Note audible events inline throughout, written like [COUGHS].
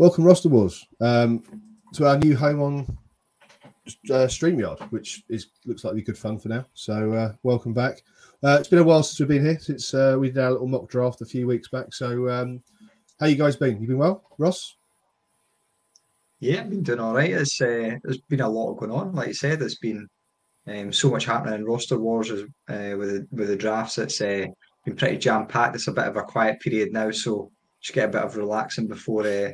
Welcome, Roster Wars, um, to our new home on uh, StreamYard, which is looks like be good fun for now. So, uh, welcome back. Uh, it's been a while since we've been here, since uh, we did our little mock draft a few weeks back. So, um, how you guys been? You been well, Ross? Yeah, I've been doing all right. It's uh, there's been a lot going on. Like you said, there's been um, so much happening in roster wars uh, with the, with the drafts. It's uh, been pretty jam packed. It's a bit of a quiet period now, so just get a bit of relaxing before uh,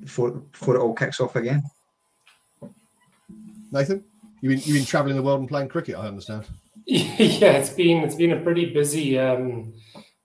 before before it all kicks off again. Nathan, you've been you've been traveling the world and playing cricket. I understand. [LAUGHS] Yeah, it's been it's been a pretty busy um,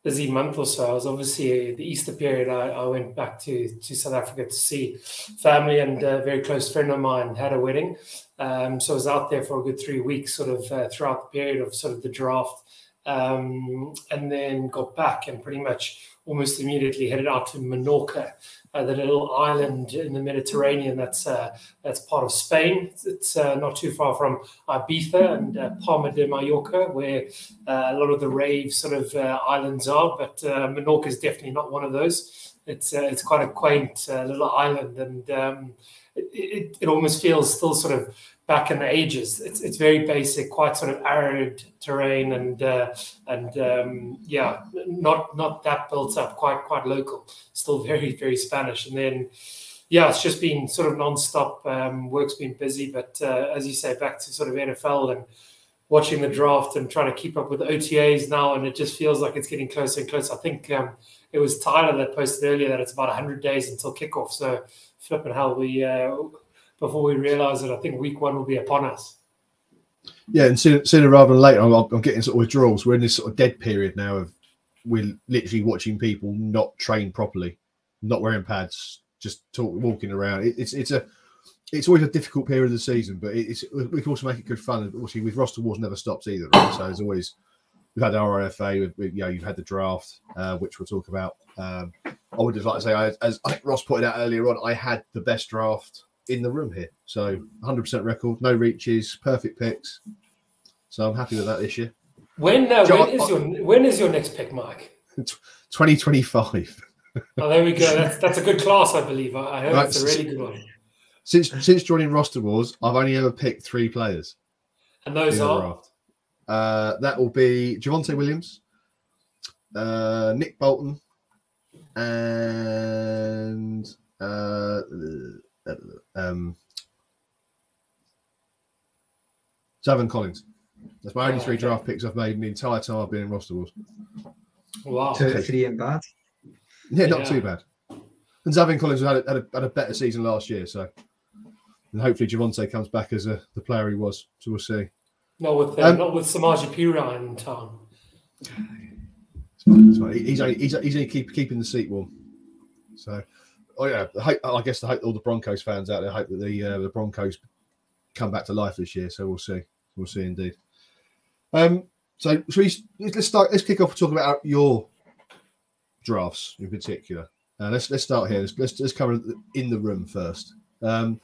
busy month or so. I was obviously the Easter period. I, I went back to to South Africa to see family and a very close friend of mine had a wedding. Um, so I was out there for a good three weeks, sort of uh, throughout the period of sort of the draft, um, and then got back and pretty much almost immediately headed out to Menorca, uh, the little island in the Mediterranean that's uh, that's part of Spain. It's, it's uh, not too far from Ibiza and uh, Palma de Mallorca, where uh, a lot of the rave sort of uh, islands are. But Menorca is definitely not one of those. It's it's quite a quaint little island, and um, it, it, it almost feels still sort of back in the ages. It's, it's very basic, quite sort of arid terrain, and uh, and um, yeah, not not that built up, quite quite local. Still very very Spanish, and then yeah, it's just been sort of non-stop. Um, work's been busy, but uh, as you say, back to sort of NFL and watching the draft and trying to keep up with OTAs now, and it just feels like it's getting closer and closer. I think um, it was Tyler that posted earlier that it's about 100 days until kickoff. So flipping hell, we uh, before we realise that I think week one will be upon us. Yeah, and sooner, sooner rather than later, I'm, I'm, getting sort of withdrawals. We're in this sort of dead period now of we're literally watching people not train properly, not wearing pads, just talk, walking around. It, it's it's a it's always a difficult period of the season, but it's we can also make it good fun. And obviously, with roster wars never stops either. Right? So there's always we've had RFA, with, with, you know, you've had the draft, uh, which we'll talk about. Um, I would just like to say, I, as I think Ross pointed out earlier on, I had the best draft in the room here. So 100% record, no reaches, perfect picks. So I'm happy with that this year. When, uh, John, when is your when is your next pick, Mike? 2025. oh, there we go. That's that's a good class, I believe. I, I heard right, it's a really good one. Since since joining Roster Wars, I've only ever picked three players. And those are uh, that will be Javonte Williams, uh, Nick Bolton, and uh, um, Zaven Collins. That's my only three draft picks I've made in the entire time I've been in roster wars. Wow, two, three and bad. Yeah, not yeah. too bad. And Zaven Collins had a, had, a, had a better season last year, so and hopefully Javonte comes back as a, the player he was. So we'll see. Not with uh, um, not with Samaje Perine in town. It's fine, it's fine. He's only, he's, he's only keep, keeping the seat warm. So oh yeah, I guess the hope all the Broncos fans out there hope that the uh, the Broncos come back to life this year. So we'll see. We'll see indeed. Um, so we, let's start. Let's kick off talking about your drafts in particular. Uh, let's let's start here. Let's, let's, let's cover in the room first. Um,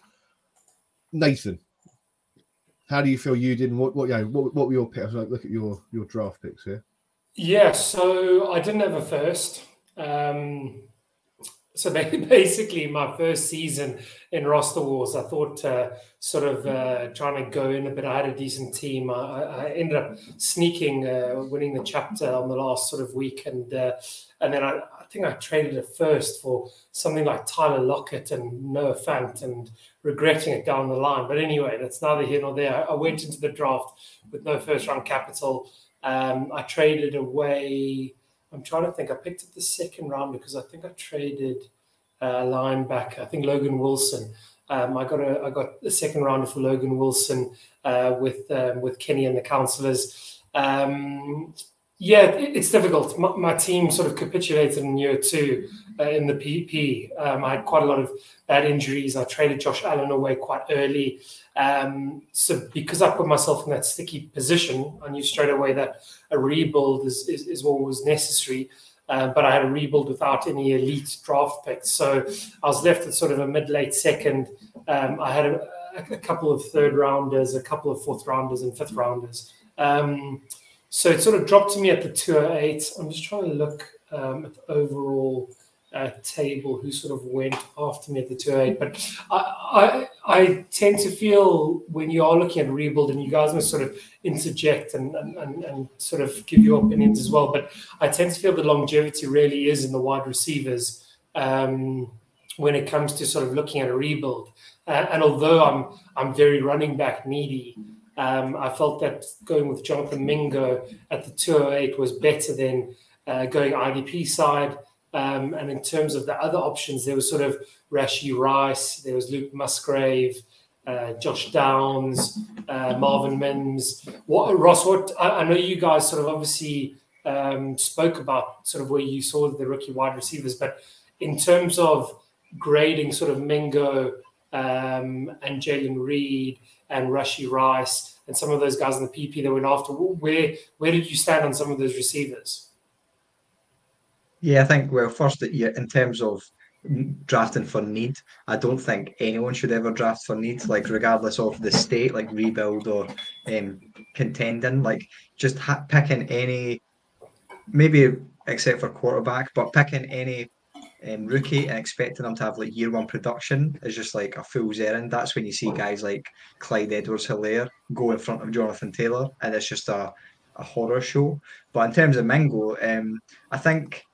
Nathan, how do you feel you did? And what what yeah what, what were your picks? Look at your your draft picks here. Yeah, so I didn't have a first. Um, so [LAUGHS] basically, my first season in roster wars, I thought uh, sort of uh, trying to go in a bit. I had a decent team. I, I ended up sneaking, uh, winning the chapter on the last sort of week, and uh, and then I, I, think I traded it first for something like Tyler Lockett and Noah Fant, and regretting it down the line. But anyway, that's neither here nor there. I went into the draft with no first round capital. Um, I traded away. I'm trying to think. I picked up the second round because I think I traded linebacker. I think Logan Wilson. Um, I got a I got a second rounder for Logan Wilson uh, with um, with Kenny and the counselors. Um, yeah, it, it's difficult. My, my, team sort of capitulated in year two uh, in the PP. Um, I had quite a lot of bad injuries. I traded Josh Allen away quite early. Um, so because I put myself in that sticky position, I knew straight away that a rebuild is, is, is what was necessary. Uh, but I had a rebuild without any elite draft picks. So I was left at sort of a mid late second. Um, I had a, a, couple of third rounders, a couple of fourth rounders, and fifth rounders. Um, so it sort of dropped to me at the 208. I'm just trying to look um, at the overall uh, table who sort of went after me at the 208. But I, I, I tend to feel when you are looking at rebuild, and you guys must sort of interject and, and, and, sort of give your opinions as well. But I tend to feel the longevity really is in the wide receivers um, when it comes to sort of looking at a rebuild. Uh, and although I'm I'm very running back needy, um, I felt that going with Jonathan Mingo at the 208 was better than uh, going IDP side. Um, and in terms of the other options, there was sort of Rashee Rice, there was Luke Musgrave, uh, Josh Downs, uh, Marvin Mims. What Ross? What I, I, know you guys sort of obviously um, spoke about sort of where you saw the rookie wide receivers, but in terms of grading, sort of Mingo um, and Jayden Reed and Rashee Rice and some of those guys in the PP that went after, where where did you stand on some of those receivers? Yeah, I think well, first in terms of drafting for need, I don't think anyone should ever draft for need, like regardless of the state, like rebuild or um, contending. Like just ha- picking any, maybe except for quarterback, but picking any um, rookie and expecting them to have like year one production is just like a fool's errand. That's when you see guys like Clyde Edwards Helaire go in front of Jonathan Taylor, and it's just a, a horror show. But in terms of Mingo, um, I think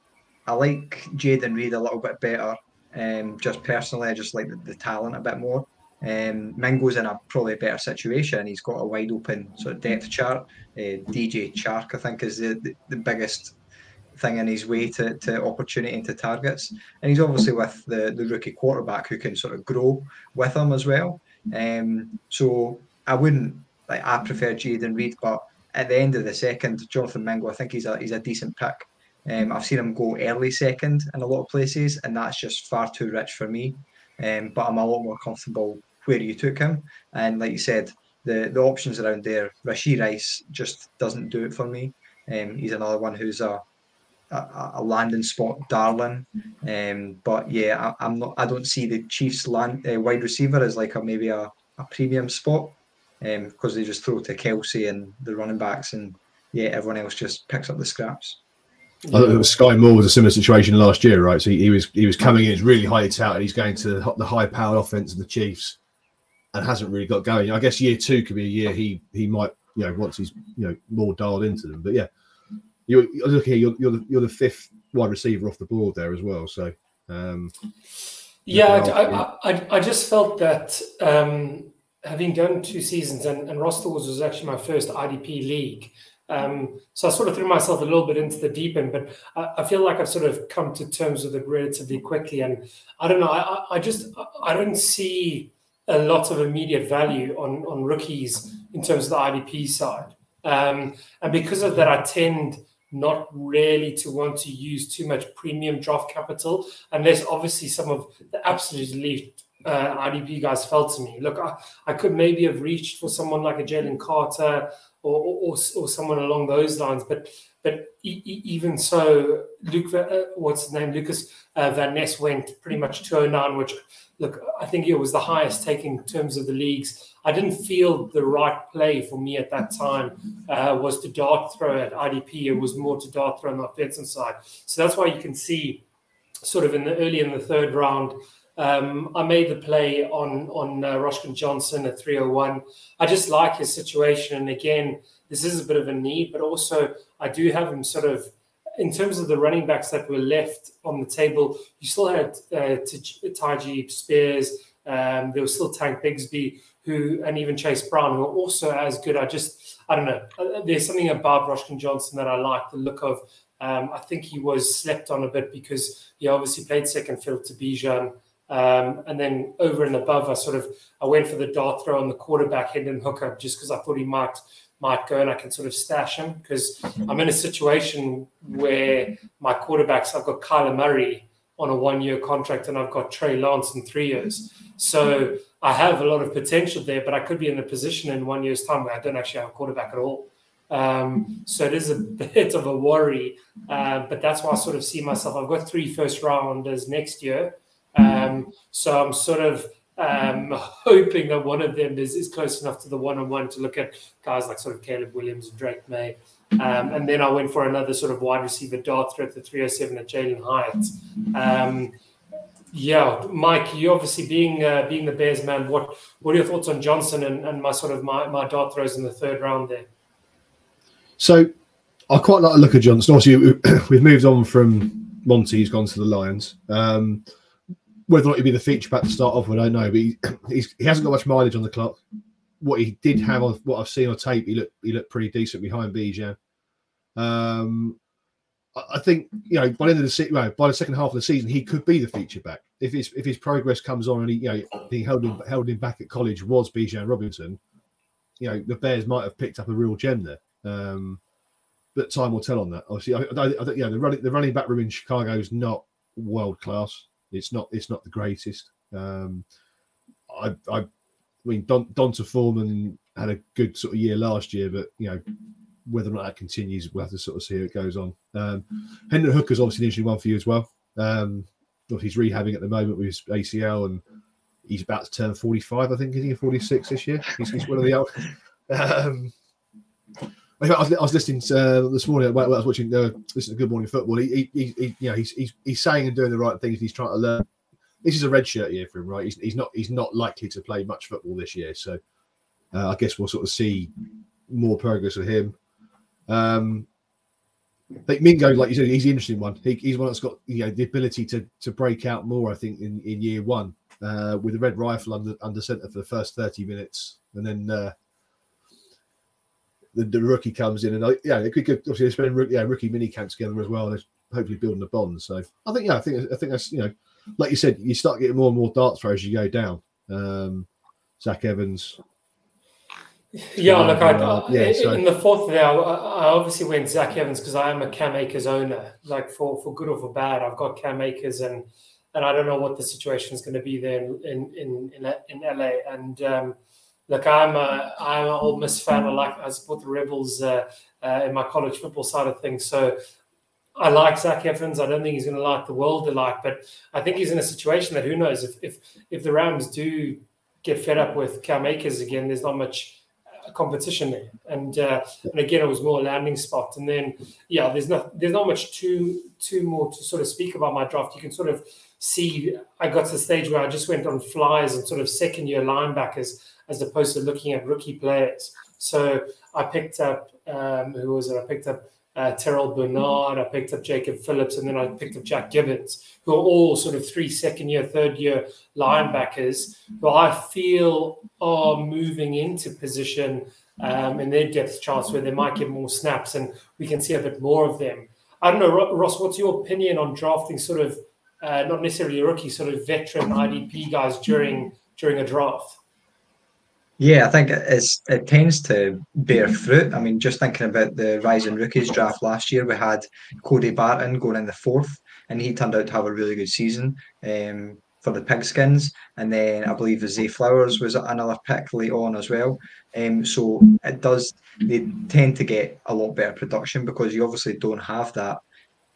I like Jayden Reed a little bit better. Um, just personally, I just like the, the talent a bit more. Um, Mingo's in a probably a better situation. He's got a wide open sort of depth chart. Uh, DJ Chark, I think, is the, the, the, biggest thing in his way to, to opportunity and to targets. And he's obviously with the, the rookie quarterback who can sort of grow with him as well. Um, so I wouldn't like I prefer Jayden Reed, but at the end of the second, Jonathan Mingo, I think he's a he's a decent pick. Um, I've seen him go early second in a lot of places, and that's just far too rich for me. Um, but I'm a lot more comfortable where you took him. And like you said, the the options around there, Rashee Rice just doesn't do it for me. Um, he's another one who's a a, a landing spot darling. Um, but yeah, I, am not. I don't see the Chiefs land uh, wide receiver as like a maybe a, a premium spot because um, they just throw to Kelce and the running backs, and yeah, everyone else just picks up the scraps. Yeah. I think Skyy Moore was a similar situation last year, right? So he, he was he was coming in, it's really high touted. He's going to the high powered offense of the Chiefs, and hasn't really got going. I guess year two could be a year he he might you know once he's you know more dialed into them. But yeah, you're, look here, you're you're the, you're the fifth wide receiver off the board there as well. So um, yeah, I, I, I just felt that um, having done two seasons and, and Roster Wars was actually my first IDP league. Um, so I sort of threw myself a little bit into the deep end, but I, I, feel like I've sort of come to terms with it relatively quickly. And I don't know, I, I just I don't see a lot of immediate value on on rookies in terms of the IDP side. Um, and because of that, I tend not really to want to use too much premium draft capital, unless obviously some of the absolute elite uh, IDP guys fell to me. Look, I, I could maybe have reached for someone like a Jalen Carter or, or, or someone along those lines. But but even so, Luke, uh, what's his name? Lucas uh, Van Ness went pretty much 209, which look, I think it was the highest taking in terms of the leagues. I didn't feel the right play for me at that time uh, was to dart throw at IDP. It was more to dart throw on the offensive side. So that's why you can see sort of in the early in the third round, um, I made the play on on uh, Roschon Johnson at 301. I just like his situation, and again, this is a bit of a need, but also I do have him sort of in terms of the running backs that were left on the table. You still had uh, Tyjae Spears. Um, there was still Tank Bigsby, who and even Chase Brown, who are also as good. I just I don't know. Uh, there's something about Roschon Johnson that I like the look of. Um, I think he was slept on a bit because he obviously played second field to Bijan. Um, and then over and above, I sort of I went for the dart throw on the quarterback Hendon Hooker just because I thought he might might go and I can sort of stash him because I'm in a situation where my quarterbacks I've got Kyler Murray on a one year contract and I've got Trey Lance in three years. So I have a lot of potential there, but I could be in a position in one year's time where I don't actually have a quarterback at all. Um, so it is a [LAUGHS] bit of a worry, uh, but that's why I sort of see myself. I've got three first rounders next year. Um, so I'm sort of um, [LAUGHS] hoping that one of them is, is close enough to the one on one to look at guys like sort of Caleb Williams and Drake Maye. Um, and then I went for another sort of wide receiver dart through at the 307 at Jalin Hyatt. Um, yeah, Mike, you obviously being uh, being the Bears man, what what are your thoughts on Johnson and, and my sort of my, my dart throws in the third round there? So I quite like to look at Johnson. Obviously, [CLEARS THROAT] we've moved on from Monty. He's gone to the Lions. Um, whether or not he'd be the feature back to start off with, I don't know. But he, [CLEARS THROAT] he hasn't got much mileage on the clock. What he did have, on what I've seen on tape, he looked he looked pretty decent behind Bijan. Um, I think you know by the end of the season, well, by the second half of the season, he could be the feature back if his if his progress comes on and he you know being held him held him back at college was Bijan Robinson. You know the Bears might have picked up a real gem there. Um, but time will tell on that. Obviously, I, I, I, you know the running the running back room in Chicago is not world class. It's not it's not the greatest. Um, I, I, I mean Don D'Onta Foreman had a good sort of year last year, but you know whether or not that continues, we'll have to sort of see how it goes on. Um, Hendon Hooker's obviously an interesting one for you as well. Um, he's rehabbing at the moment with his ACL, and he's about to turn 45, I think, is he 46 this year? He's, he's one of the old. [LAUGHS] Um, I was, I was listening to, uh, this morning. While I was watching uh, to Good Morning Football. He, he, he, you know, he's, he's he's saying and doing the right things. He's trying to learn. This is a red shirt year for him, right? He's, he's not he's not likely to play much football this year. So uh, I guess we'll sort of see more progress with him. Um, like Mingo, like you said, he's an interesting one. He, he's one that's got you know the ability to to break out more. I think in, in year one uh, with the red rifle under under centre for the first thirty minutes, and then uh, the, the rookie comes in, and I, yeah, it could good. Obviously, they spend yeah rookie mini camps together as well, and hopefully building a bond. So I think yeah, I think I think that's you know, like you said, you start getting more and more darts throws as you go down. Um, Zach Evans, yeah, look, I, uh, yeah, so. in the fourth there, I, I obviously went Zach Evans because I am a Cam Akers owner. Like for for good or for bad, I've got Cam Akers, and and I don't know what the situation is going to be there in in in, in, in LA. And um, look, I'm a I'm an Ole Miss fan. I like I support the Rebels uh, uh, in my college football side of things. So I like Zach Evans. I don't think he's going to like the world alike, but I think he's in a situation that who knows if if if the Rams do get fed up with Cam Akers again, there's not much competition there. And uh, and again, it was more a landing spot. And then yeah, there's not there's not much too too more to sort of speak about my draft. You can sort of see I got to the stage where I just went on flyers and sort of second year linebackers as opposed to looking at rookie players. So I picked up um, who was it? I picked up uh, Terrell Bernard, I picked up Jacob Phillips, and then I picked up Jack Gibbons, who are all sort of three second year, third year linebackers who I feel are moving into position um, in their depth charts where they might get more snaps and we can see a bit more of them. I don't know, Ross, what's your opinion on drafting sort of uh, not necessarily rookie, sort of veteran IDP guys during during a draft? Yeah, I think it's it tends to bear fruit. I mean, just thinking about the Rising Rookies draft last year, we had Cody Barton going in the fourth, and he turned out to have a really good season um, for the Pigskins. And then I believe the Zay Flowers was another pick late on as well. Um, so it does they tend to get a lot better production because you obviously don't have that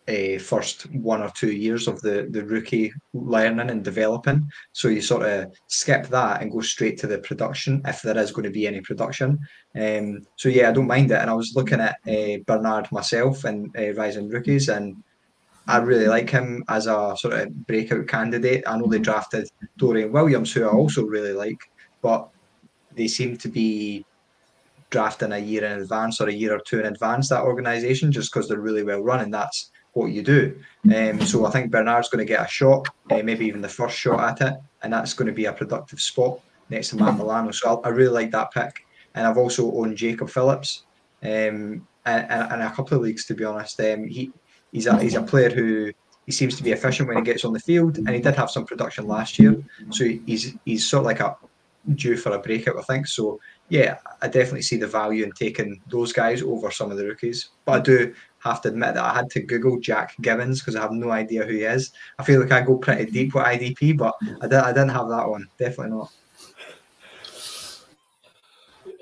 uh, first one or two years of the the rookie learning and developing. So you sort of skip that and go straight to the production if there is going to be any production. Um, so yeah, I don't mind it. And I was looking at uh, Bernard myself and uh, Rising Rookies, and I really like him as a sort of breakout candidate. I know they drafted Dorian Williams, who I also really like, but they seem to be drafting a year in advance or a year or two in advance that organization just because they're really well run and that's what you do. Um, so I think Bernard's going to get a shot, uh, maybe even the first shot at it, and that's going to be a productive spot next to Matt Milano. So I, I really like that pick. And I've also owned Jacob Phillips um, and, and, a couple of leagues, to be honest. Um, he he's a he's a player who he seems to be efficient when he gets on the field, and he did have some production last year. So he's he's sort of like a due for a breakout, I think. So yeah, I definitely see the value in taking those guys over some of the rookies. But I do have to admit that I had to Google Jack Gibbons because I have no idea who he is. I feel like I go pretty deep with IDP, but I, did, I didn't have that one. Definitely not.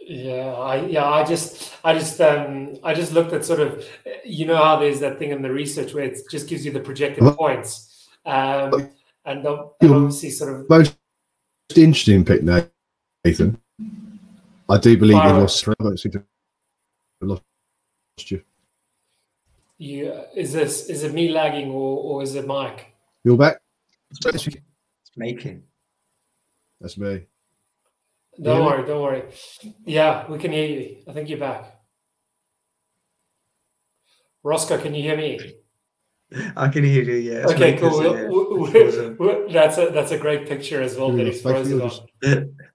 Yeah, I yeah, I just I just um I just looked at sort of you know how there's that thing in the research where it just gives you the projected points. Um and, obviously sort of most interesting pick now, Nathan. I do believe he lost you. You is this is it me lagging or or is it Mike? You're back. It's making. That's me. Don't Yeah. worry, don't worry. Yeah, we can hear you. I think you're back. Roscoe, can you hear me? I can hear you. Yeah. Okay, cool. We'll- we'll- we'll- we'll- that's a that's a great picture as well that Yeah, he's thank frozen on. [LAUGHS]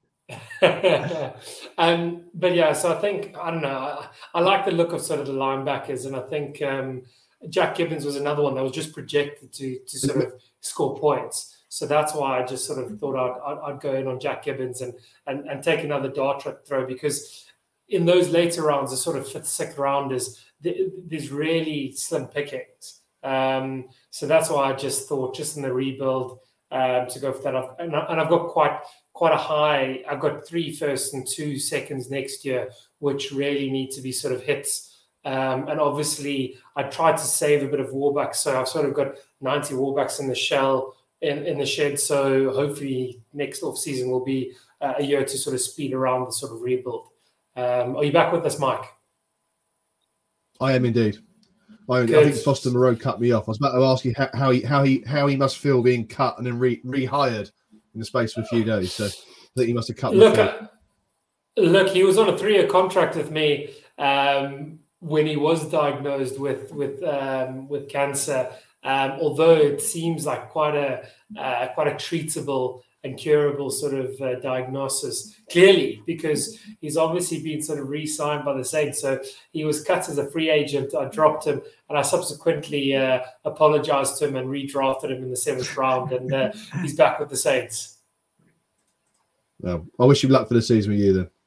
[LAUGHS] um, but yeah, so I think I don't know. I, I like the look of sort of the linebackers, and I think um, Jack Gibbons was another one that was just projected to to sort of score points. So that's why I just sort of thought I'd, I'd, I'd go in on Jack Gibbons and, and and take another dart throw because in those later rounds, the sort of fifth, sixth rounders, th- there's really slim pickings. Um, so that's why I just thought, just in the rebuild, um, to go for that. And, I, and I've got quite quite a high. I've got three firsts and two seconds next year, which really need to be sort of hits. Um, and obviously, I tried to save a bit of warbucks, so I've sort of got 90 warbucks in the shell in, in the shed. So hopefully, next off season will be uh, a year to sort of speed around the sort of rebuild. Um, are you back with us, Mike? I am indeed. I, I think Foster Moreau cut me off. I was about to ask you how, how he how he how he must feel being cut and then re, rehired in the space of a few days. So I think he must have cut Look, uh, look, he was on a three-year contract with me um, when he was diagnosed with with um, with cancer. Um, although it seems like quite a uh, quite a treatable and curable sort of uh, diagnosis, clearly because he's obviously been sort of re-signed by the Saints. So he was cut as a free agent. I dropped him, and I subsequently uh, apologized to him and redrafted him in the seventh round, and uh, he's back with the Saints. Well, I wish you luck for the season with you then. [LAUGHS]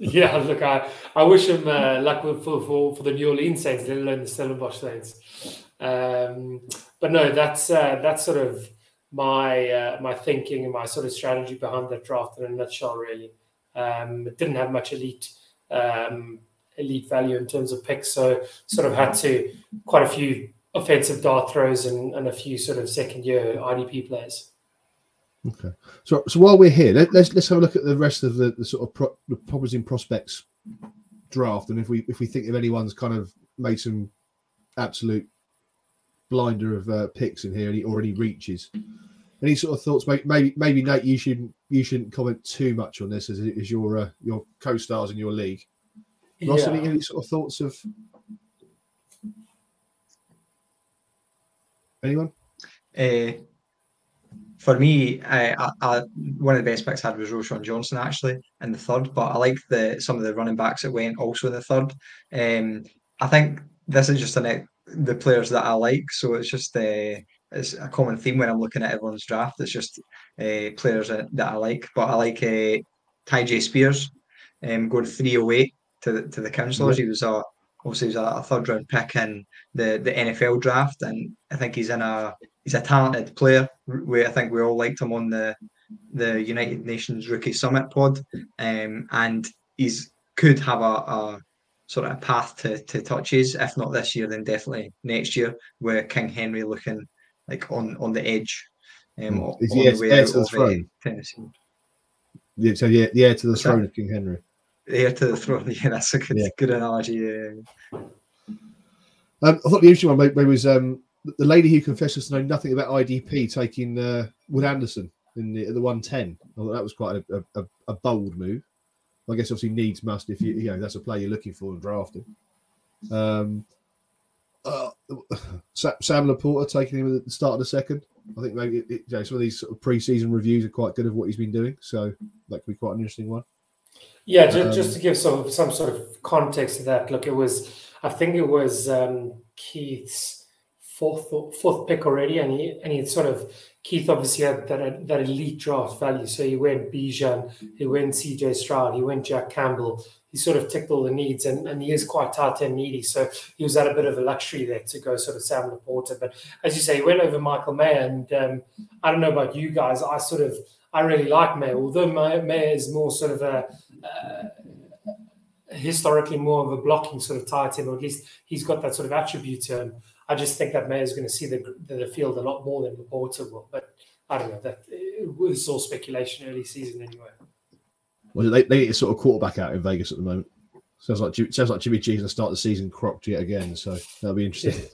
Yeah, look, I, I wish him uh, luck for, for for the New Orleans Saints, let alone the Stellenbosch Saints. Um, but no, that's uh, that's sort of my uh, my thinking and my sort of strategy behind that draft in a nutshell. Really, um, it didn't have much elite um, elite value in terms of picks, so sort of had to quite a few offensive dart throws and, and a few sort of second year IDP players. Okay. So so while we're here, let, let's let's have a look at the rest of the, the sort of pro, the promising prospects draft, and if we if we think of anyone's kind of made some absolute blinder of uh, picks in here, any or any reaches. Any sort of thoughts? Maybe maybe, maybe Nate, you shouldn't you shouldn't comment too much on this as is your uh, your co-stars in your league. Ross, Yeah. any, any sort of thoughts of anyone? Uh, for me, I, I, I, one of the best picks I had was Roschon Johnson actually in the third, but I like the some of the running backs that went also in the third. Um, I think this is just a net, the players that I like, so it's just uh, it's a common theme when I'm looking at everyone's draft. It's just uh, players that, that I like, but I like uh, Tyjae Spears, um, going 308 to the, to the councillors. He was a obviously he was a, a third round pick in the the NFL draft, and I think he's in a he's a talented player. We I think we all liked him on the the United Nations Rookie Summit pod, um, and he's could have a, a sort of a path to, to touches. If not this year, then definitely next year. Where King Henry looking like on on the edge, um, Hmm. on the way out to the uh, throne? Tennessee. Yeah, so yeah, the heir to the What's that? throne of King Henry. Heir to the throne. [LAUGHS] Yeah, that's a good Yeah. good analogy. Yeah. Um, I thought the interesting one maybe was um, the lady who confesses to know nothing about IDP taking uh, Will Anderson in the, the 110. I thought that was quite a, a, a bold move. I guess obviously needs must if you you know that's a player you're looking for and drafting. Um, uh, Sa- Sam Laporta taking him at the start of the second. I think maybe it, it- you know, some of these sort of pre-season reviews are quite good of what he's been doing, so that could be quite an interesting one. Yeah, just, Um, just to give some some sort of context to that. Look, it was I think it was um, Keith's fourth fourth pick already, and he and he sort of Keith obviously had that that elite draft value. So he went Bijan, he went CJ Stroud, he went Jack Campbell. He sort of ticked all the needs, and, and he is quite tight end needy. So he was at a bit of a luxury there to go sort of Sam Laporta. But as you say, he went over Michael Mayer, and um, I don't know about you guys. I sort of I really like Mayer, although Mayer is more sort of a uh, historically more of a blocking sort of tight end, or at least he's got that sort of attribute to him. I just think that Mayer is going to see the, the field a lot more than Laporta will. But I don't know. That it was all speculation early season anyway. Well, they, they need a sort of quarterback out in Vegas at the moment. Sounds like sounds like Jimmy G's going to start the season cropped yet again. So that'll be interesting.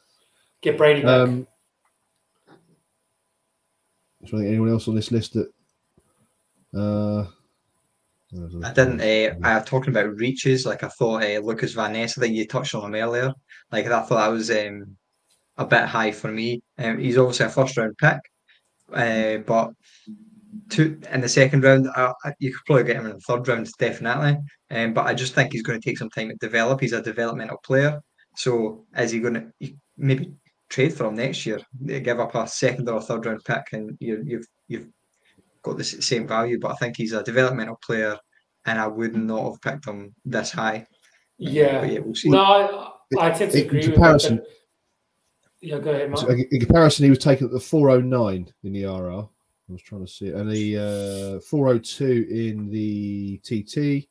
[LAUGHS] Get Brady back. Um, is there anyone else on this list that? Uh, I didn't. Uh, I was talking about reaches. Like I thought, uh, Lucas Van Ness. I think you touched on him earlier. Like I thought that was um, a bit high for me. Um, he's obviously a first round pick, uh, but two in the second round, you could probably get him in the third round, definitely. Um, but I just think he's going to take some time to develop. He's a developmental player, so is he going to maybe trade for him next year? Give up a second or third round pick, and you, you've you've got the same value. But I think he's a developmental player, and I would not have picked him this high. Yeah, yeah we'll see. no, I, I tend to agree in comparison, with that. Yeah, go ahead, Mark. In comparison, he was taken at the 409 in the RR. I was trying to see it. And the uh, 402 in the TT.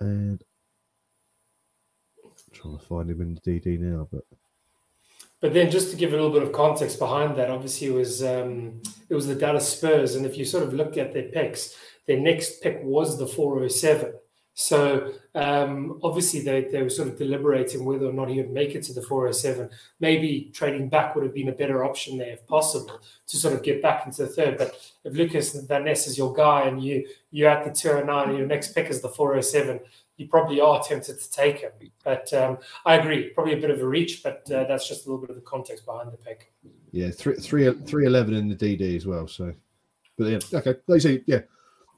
And I'm trying to find him in the DD now, but but then just to give a little bit of context behind that, obviously it was um, it was the Dallas Spurs, and if you sort of look at their picks, their next pick was the 407. So um, obviously they, they were sort of deliberating whether or not he would make it to the 407. Maybe trading back would have been a better option there if possible to sort of get back into the third. But if Lucas Van Ness is your guy and you you're at the 209 and your next pick is the 407, you probably are tempted to take him. But um, I agree, probably a bit of a reach, but uh, that's just a little bit of the context behind the pick. Yeah, three, three, 311 in the DD as well. So, but yeah, okay. Like you say, yeah,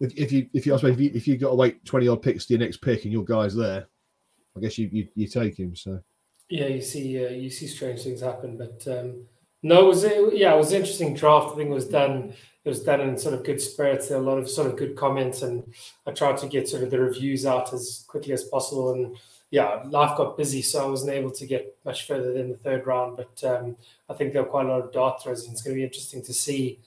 if, if you if you ask me if you if you got to wait twenty odd picks to your next pick and your guy's there, I guess you you, you take him. So yeah, you see uh, you see strange things happen, but um, no, it was yeah, it was interesting draft. I think it was done. It was done in sort of good spirits. There were a lot of sort of good comments, and I tried to get sort of the reviews out as quickly as possible. And yeah, life got busy, so I wasn't able to get much further than the third round. But um, I think there were quite a lot of dart throws, and it's going to be interesting to see.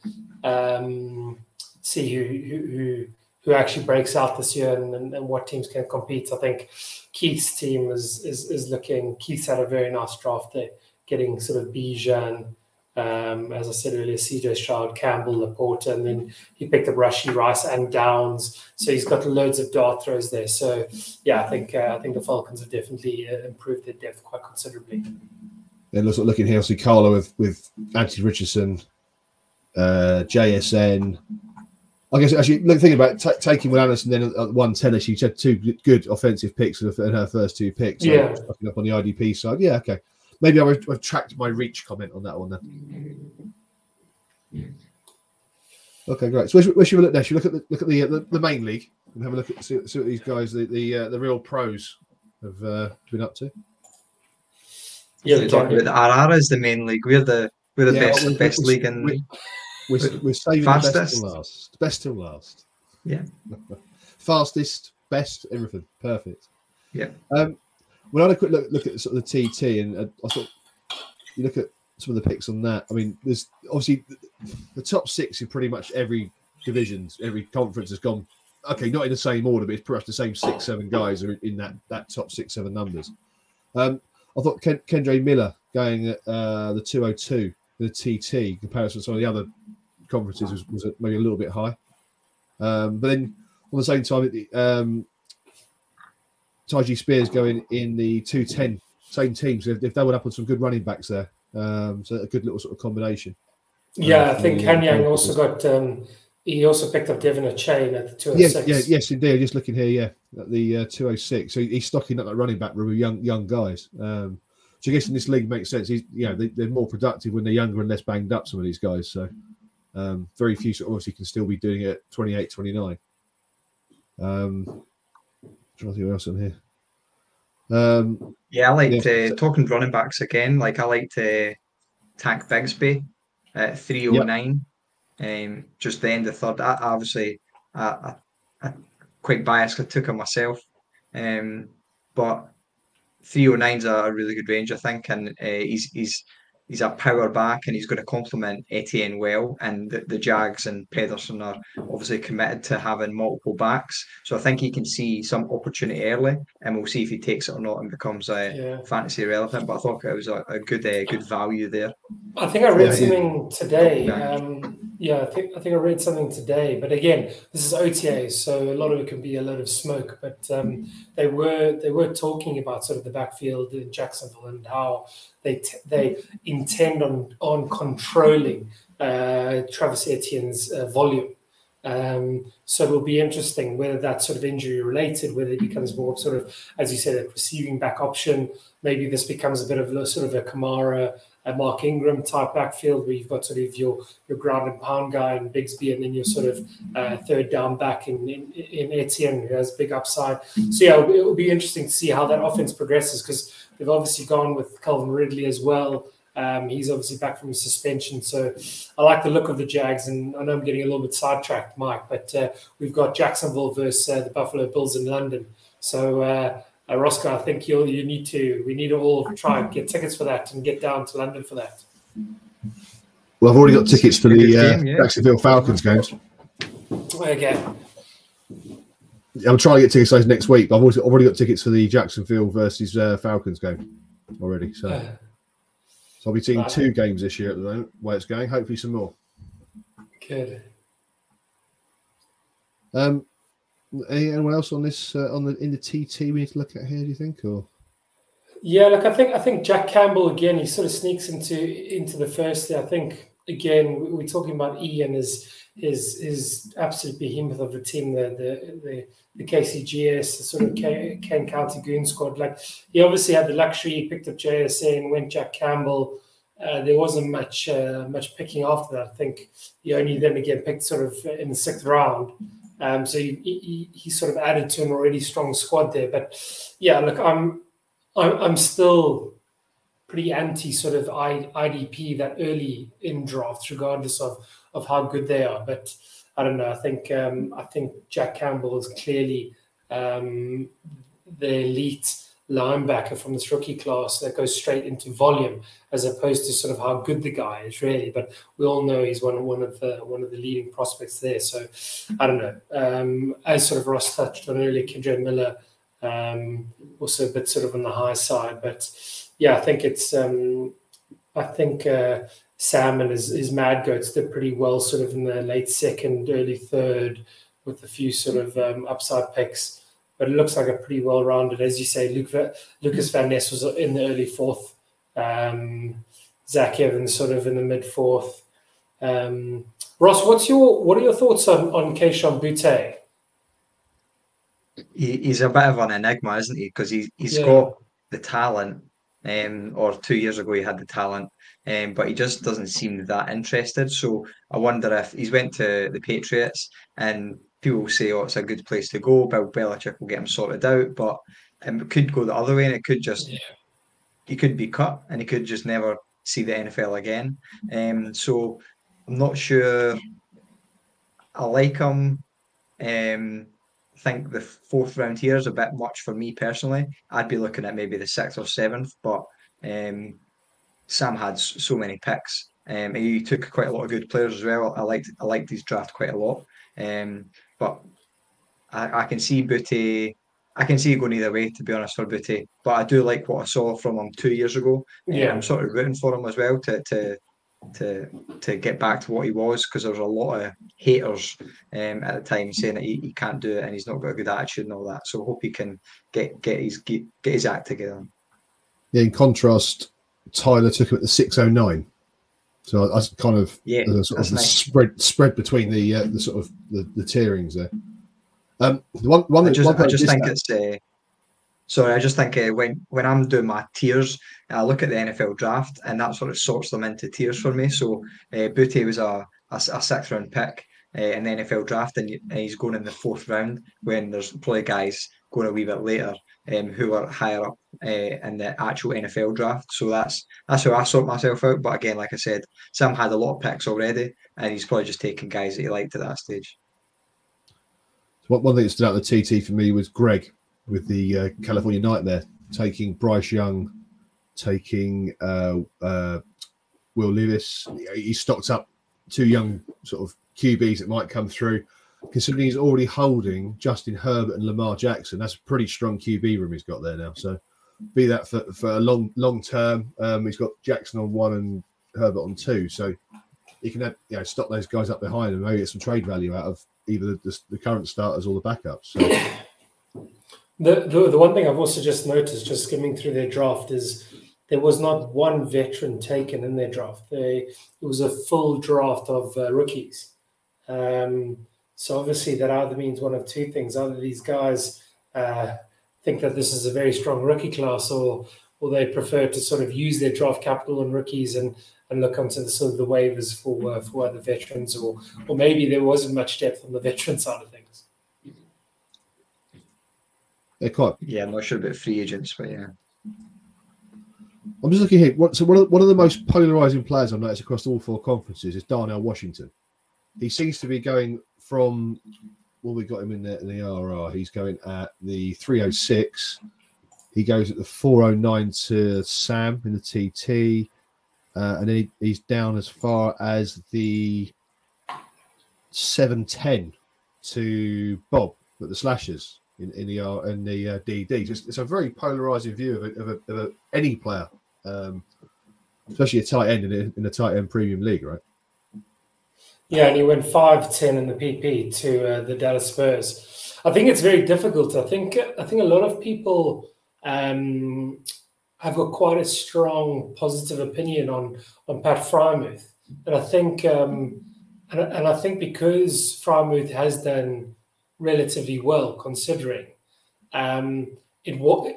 Um, see who who who actually breaks out this year and, and, and, what teams can compete. I think Keith's team is is, is looking. Keith's had a very nice draft there, getting sort of Bijan, um, as I said earlier, CJ Stroud, Campbell, LaPorta, and then he picked up Rashee Rice and Downs. So he's got loads of dart throws there. So yeah, I think uh, I think the Falcons have definitely uh, improved their depth quite considerably. Then looking here, see Carlo with with Anthony Richardson, uh, JSN, I guess actually look, thinking about t- taking Will Anderson then at one tennis, she had two good offensive picks in her first two picks. So yeah, up on the IDP side. Yeah, okay. Maybe I'll retract my reach comment on that one then. Okay, great. So where should, we look next? Should we look at the look at the, uh, the, the main league and have a look at see, see what these guys, the the, uh, the real pros, have uh, been up to. Yeah, we're talking about the RR is the main league. We're the we're the yeah, best we best league in. We're, we're saving Fastest. the best till last. Best till last. Yeah. [LAUGHS] Fastest, best, everything. Perfect. Yeah. Um, when I had a quick look, look at sort of the TT, and uh, I thought you look at some of the picks on that. I mean, there's obviously the, the top six in pretty much every divisions, every conference has gone. Okay, not in the same order, but it's pretty much the same six, seven guys are in that that top six, seven numbers. Um, I thought Ken, Kendre Miller going at uh, the 202, the TT, in comparison to some of the other conferences was, was maybe a little bit high. Um, but then on the same time, um, Tyjae Spears going in the 210, same team. So if, if they would up on some good running backs there, um, so a good little sort of combination. Yeah, uh, I think Kanyang also got. Um, he also picked up De'Von Achane at the 206. Yeah, yeah, yes, indeed. Just looking here, yeah, at the uh, 206. So he's stocking up that running back room with young young guys. Um, so I guess in this league makes sense. He's, you know, they, are more productive when they're younger and less banged up. Some of these guys. So um, very few obviously can still be doing it at 28, 29. Um, trying to think what else in here. Um, yeah, I liked yeah. Uh, talking running backs again. Like I liked uh, Tank Bigsby at 309. Yep. Um, just the end of third. I, obviously, I, I, I quite biased. I took him myself. Um, but 309 is a really good range, I think, and uh, he's he's he's a power back and he's going to complement Etienne well. And the, the Jags and Pederson are obviously committed to having multiple backs. So I think he can see some opportunity early and we'll see if he takes it or not and becomes a yeah. fantasy relevant. But I thought it was a, a good uh, good value there. I think I read yeah, something today. Um, Yeah, I think I think I read something today, but again, this is OTA, so a lot of it can be a lot of smoke. But um, they were they were talking about sort of the backfield in Jacksonville and how they t- they intend on on controlling uh, Travis Etienne's uh, volume. Um, so it will be interesting whether that's sort of injury related, whether it becomes more sort of, as you said, a receiving back option. Maybe this becomes a bit of a, sort of a Kamara a Mark Ingram type backfield where you've got sort of your your ground and pound guy and Bigsby, and then your sort of uh, third down back in, in, in Etienne who has big upside. So yeah, it will be interesting to see how that offense progresses because they've obviously gone with Calvin Ridley as well. Um, he's obviously back from his suspension, so I like the look of the Jags. And I know I'm getting a little bit sidetracked, Mike, but uh, we've got Jacksonville versus uh, the Buffalo Bills in London. So uh, uh, Roscoe, I think you you need to we need to all try and get tickets for that and get down to London for that. Well, I've already got tickets for the uh, game, yeah. Jacksonville Falcons games. Okay. I'm trying to get tickets next week. I've, also, already got tickets for the Jacksonville versus uh, Falcons game already. So, uh, so I'll be seeing two games this year at the moment. Where it's going, hopefully some more. Good. Um, anyone else on this uh, on the in the TT we need to look at here? Do you think or? Yeah, look, I think I think Jack Campbell again. He sort of sneaks into into the first. I think again we're talking about Ian as his his absolute behemoth of the team, the the the, the KCGS, the sort of Kane County Goon squad. Like he obviously had the luxury. He picked up JSA and went Jack Campbell. Uh, there wasn't much uh, much picking after that. I think he only then again picked sort of in the sixth round. Um, so he, he, he, sort of added to an already strong squad there. But yeah, look, I'm I'm, I'm still pretty anti sort of IDP that early in drafts, regardless of of how good they are. But I don't know. I think um, I think Jack Campbell is clearly um, the elite linebacker from this rookie class that goes straight into volume as opposed to sort of how good the guy is really. But we all know he's one of one of the one of the leading prospects there. So I don't know. Um, as sort of Ross touched on earlier, Kendre Miller um, also a bit sort of on the high side, but yeah, I think it's um, I think uh, Sam and his, his Mad Goats did pretty well, sort of in the late second, early third, with a few sort of um, upside picks but it looks like a pretty well rounded, as you say. Luke, Lucas Van Ness was in the early fourth. Um, Zach Evans sort of in the mid fourth. Um, Ross, what's your what are your thoughts on on Kayshon Boutte? He, he's a bit of an enigma, isn't he? Because he, he's yeah. got the talent, um, or two years ago he had the talent, um, but he just doesn't seem that interested. So I wonder if he's went to the Patriots and people say, "Oh, it's a good place to go." Bill Belichick will get him sorted out, but um, it could go the other way, and it could just yeah. he could be cut, and he could just never see the NFL again. Um, so I'm not sure. I like him. Um, think the fourth round here is a bit much for me personally. I'd be looking at maybe the sixth or seventh, but um, Sam had so many picks. Um, he took quite a lot of good players as well. I liked I liked his draft quite a lot. Um, but I, I can see Boutte. I can see going either way, to be honest, for Boutte. But I do like what I saw from him two years ago. Yeah, I'm sort of rooting for him as well to to to to get back to what he was because there was a lot of haters um, at the time saying that he, he can't do it and he's not got a good attitude and all that. So I hope he can get get his get, get his act together. Yeah. In contrast, Tyler took him at the six oh nine. So that's kind of yeah, sort of nice. spread spread between the uh, the sort of the, the tierings there. Um, one one I just, one I just think it's uh, sorry. I just think uh, when when I'm doing my tiers, I look at the NFL draft and that sort of sorts them into tiers for me. So uh, Boutte was a a, a sixth round pick uh, in the NFL draft, and he's going in the fourth round when there's probably guys going a wee bit later um, who are higher up uh, in the actual NFL draft. So that's that's how I sort myself out. But again, like I said, Sam had a lot of picks already, and he's probably just taking guys that he liked at that stage. One thing that stood out the TT for me was Greg with the uh, California Nightmare taking Bryce Young, taking uh, uh, Will Lewis. He stocked up two young sort of QBs that might come through considering he's already holding Justin Herbert and Lamar Jackson. That's a pretty strong QB room he's got there now. So be that for, for a long long term. Um, he's got Jackson on one and Herbert on two. So you can have, you know stop those guys up behind and maybe get some trade value out of either the, the, the current starters or the backups. So. [COUGHS] The, the the one thing I've also just noticed, just skimming through their draft, is there was not one veteran taken in their draft. They, it was a full draft of uh, rookies. Um, so obviously that either means one of two things: either these guys uh, think that this is a very strong rookie class, or or they prefer to sort of use their draft capital on rookies and and look onto the sort of the waivers for uh, for other veterans, or or maybe there wasn't much depth on the [LAUGHS] veteran side of things. They're. Yeah, I'm not sure about free agents, but yeah. I'm just looking here. What, so one of, the, one of the most polarizing players I've noticed across all four conferences is Darnell Washington. He seems to be going from well, we got him in the, in the RR. He's going at the 306. He goes at the 409 to Sam in the TT. Uh, and then he, he's down as far as the 710 to Bob at the slashers in, in the R in the uh, DD. It's, it's, a very polarizing view of, a, of, a, of a, any player, um, especially a tight end in a, in a tight end premium league, right? Yeah, and he went 5 10 in the PP to uh, the Dallas Spurs. I think it's very difficult. I think I think a lot of people um, have got quite a strong positive opinion on on Pat Freiermuth, and I think um, and, and I think because Freiermuth has done relatively well considering um, it was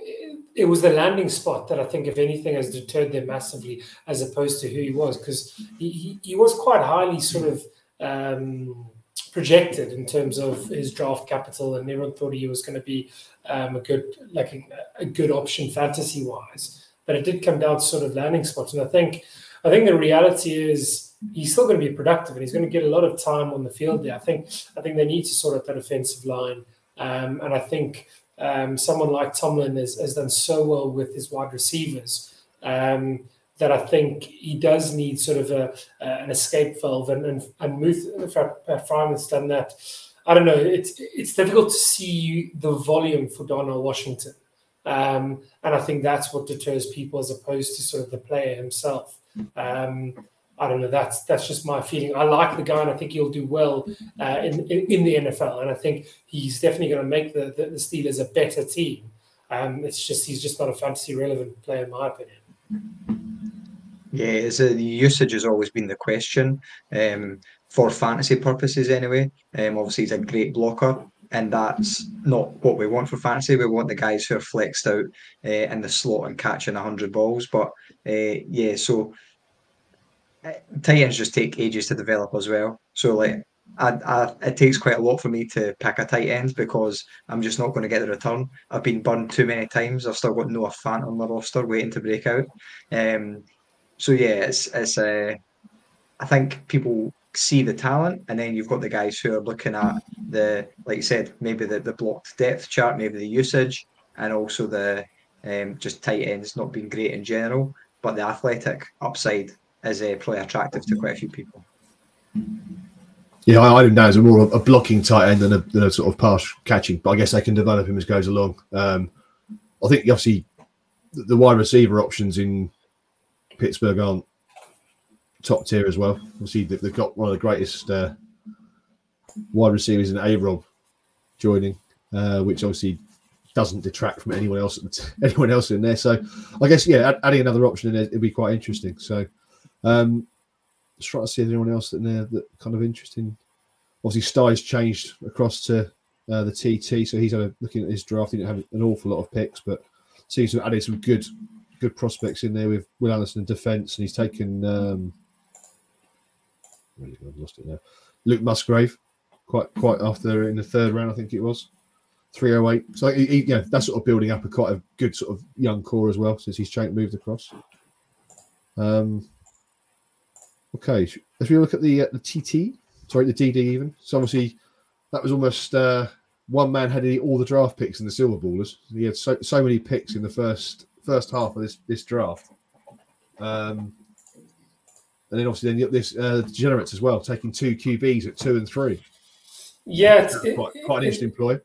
it was the landing spot that I think, if anything, has deterred them massively, as opposed to who he was, because he, he, he was quite highly sort of um, projected in terms of his draft capital, and everyone thought he was going to be um, a good, like a, a good option fantasy wise. But it did come down to sort of landing spots, and I think, I think the reality is he's still going to be productive, and he's going to get a lot of time on the field there. I think, I think they need to sort out that offensive line, um, and I think um, someone like Tomlin has, has done so well with his wide receivers. Um, that I think he does need sort of a, an escape valve, and and and Muth, Freiermuth's done that. I don't know. It's it's difficult to see the volume for Darnell Washington, um, and I think that's what deters people as opposed to sort of the player himself. Um, I don't know. That's that's just my feeling. I like the guy, and I think he'll do well uh, in, in, in the NFL. And I think he's definitely going to make the, the, the Steelers a better team. Um, it's just he's just not a fantasy relevant player, in my opinion. Yeah, so the usage has always been the question um, for fantasy purposes, anyway. Um, obviously, he's a great blocker, and that's not what we want for fantasy. We want the guys who are flexed out uh, in the slot and catching 100 balls. But uh, yeah, so tight ends just take ages to develop as well. So, like, I, I, it takes quite a lot for me to pick a tight end because I'm just not going to get the return. I've been burned too many times. I've still got Noah Fant on my roster waiting to break out. Um, so yeah, it's it's uh, I think people see the talent, and then you've got the guys who are looking at the like you said, maybe the, the blocked depth chart, maybe the usage, and also the um, just tight ends not being great in general, but the athletic upside is uh, probably attractive to quite a few people. Yeah, I, didn't know as more of a blocking tight end than a, than a sort of pass catching, but I guess they can develop him as goes along. Um, I think obviously the, the wide receiver options in Pittsburgh aren't top tier as well. Obviously, they've got one of the greatest uh, wide receivers in A Rob joining, uh, which obviously doesn't detract from anyone else [LAUGHS] anyone else in there. So I guess yeah, adding another option in there would be quite interesting. So um, just trying to see if anyone else in there that kind of interesting. Obviously, Sty's changed across to uh, the TT, so he's had a, looking at his draft. He didn't have an awful lot of picks, but seems to have added some good good prospects in there with Will Anderson in defence, and he's taken. Um, I've lost it now. Luke Musgrave, quite quite after in the third round, I think it was. 308. So yeah, that's sort of building up a quite a good sort of young core as well since he's changed, moved across. Um, okay, if we look at the uh, the TT, sorry, the DD even. So obviously that was almost uh, one man had all the draft picks in the Silver Ballers. He had so, so many picks in the first first half of this this draft. Um, and then obviously then you got this uh, degenerates as well, taking two QBs at two and three. Yeah, it's quite, quite an interesting ploy.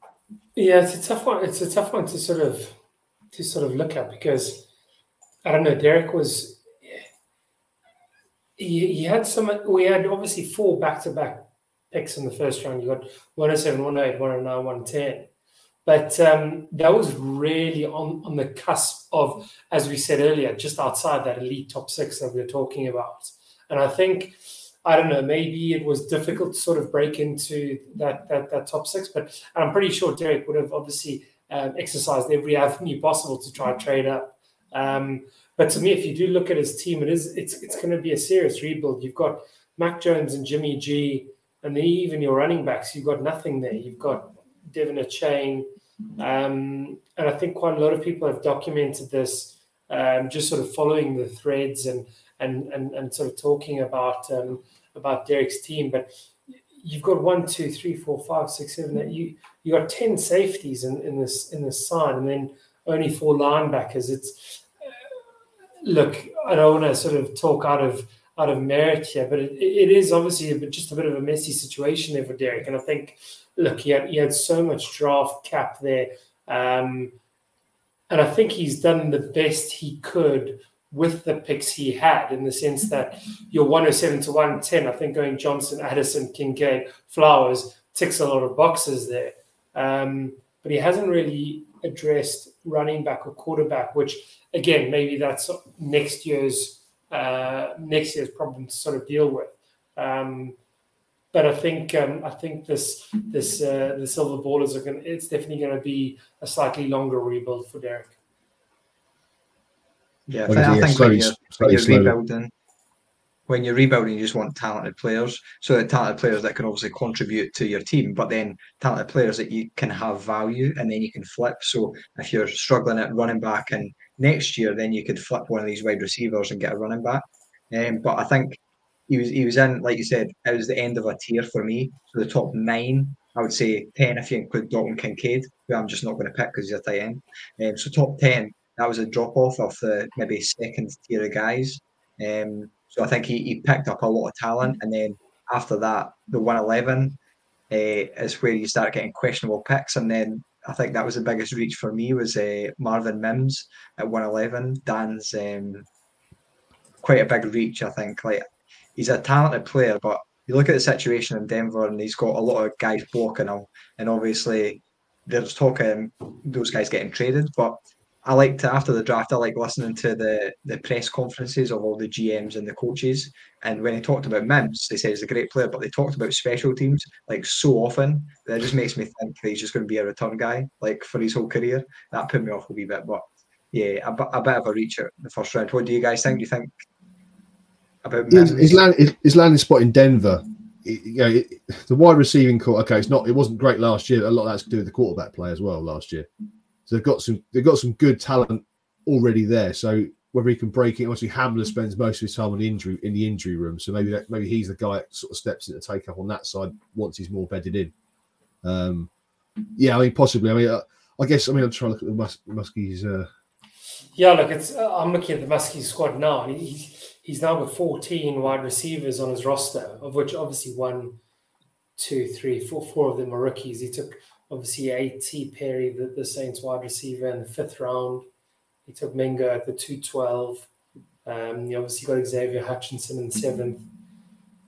Yeah, it's a tough one. It's a tough one to sort of to sort of look at because I don't know. Derek was he, he had some. We had obviously four back to back picks in the first round. You got 107, 108, 109, 110. But um, that was really on, on the cusp of, as we said earlier, just outside that elite top six that we are talking about. And I think, I don't know, maybe it was difficult to sort of break into that that, that top six. But I'm pretty sure Derek would have obviously um, exercised every avenue possible to try and trade up. Um, but to me, if you do look at his team, it is it's it's going to be a serious rebuild. You've got Mac Jones and Jimmy G, and then even your running backs, you've got nothing there. You've got De'Von Achane, um, and I think quite a lot of people have documented this, um, just sort of following the threads and and and, and sort of talking about um, about Derek's team. But you've got one, two, three, four, five, six, seven. Eight. You you got ten safeties in, in this in this side, and then only four linebackers. It's look, I don't want to sort of talk out of out of merit here, but it, it is obviously a, bit, just a bit of a messy situation there for Derek. And I think look, he had, he had so much draft cap there. Um, and I think he's done the best he could with the picks he had in the sense that your 107 to 110, I think going Johnson, Addison, Kincaid, Flowers ticks a lot of boxes there. Um, but he hasn't really addressed running back or quarterback, which again, maybe that's next year's uh, next year's problem to sort of deal with. Um, but I think um, I think this this uh, the silver ballers are going. It's definitely going to be a slightly longer rebuild for Derek. Yeah, I think, when, you're, when you're rebuilding, when you're rebuilding, you just want talented players. So that talented players that can obviously contribute to your team, but then talented players that you can have value and then you can flip. So if you're struggling at running back and next year, then you could flip one of these wide receivers and get a running back. Um, but I think he was he was in, like you said, it was the end of a tier for me. So the top nine, I would say ten if you include Dalton Kincaid, who I'm just not going to pick because he's a tight end. Um, so top ten, that was a drop off of the maybe second tier of guys. Um, so I think he, he picked up a lot of talent, and then after that, the 111 uh, is where you start getting questionable picks, and then I think that was the biggest reach for me was uh, Marvin Mims at 111. Dan's um, quite a big reach, I think. Like he's a talented player, but you look at the situation in Denver and he's got a lot of guys blocking him, and obviously there's talking those guys getting traded. But I like to after the draft, I like listening to the the press conferences of all the GMs and the coaches. And when he talked about Mims, they said he's a great player, but they talked about special teams like so often that it just makes me think he's just going to be a return guy like for his whole career. That put me off a wee bit, but yeah, a, a bit of a reach at the first round. What do you guys think? Do you think about his, his, land, his, landing spot in Denver. you know, it, the wide receiving core. Okay, it's not. It wasn't great last year. A lot of that's to do with the quarterback play as well last year. So they've got some. They've got some good talent already there. So whether he can break it, obviously Hamler spends most of his time on the injury in the injury room. So maybe that, maybe he's the guy that sort of steps in to take up on that side once he's more bedded in. Um, yeah, I mean possibly. I mean, I, I guess. I mean, I'm trying to look at the Mus- Muskies. Uh... Yeah, look, it's. Uh, I'm looking at the Muskies squad now. He, he's now got 14 wide receivers on his roster, of which obviously one, two, three, four, four of them are rookies. He took obviously A.T. Perry, the, the Saints wide receiver, in the fifth round. He took Mingo at the 212. Um, you obviously got Xavier Hutchinson in the seventh.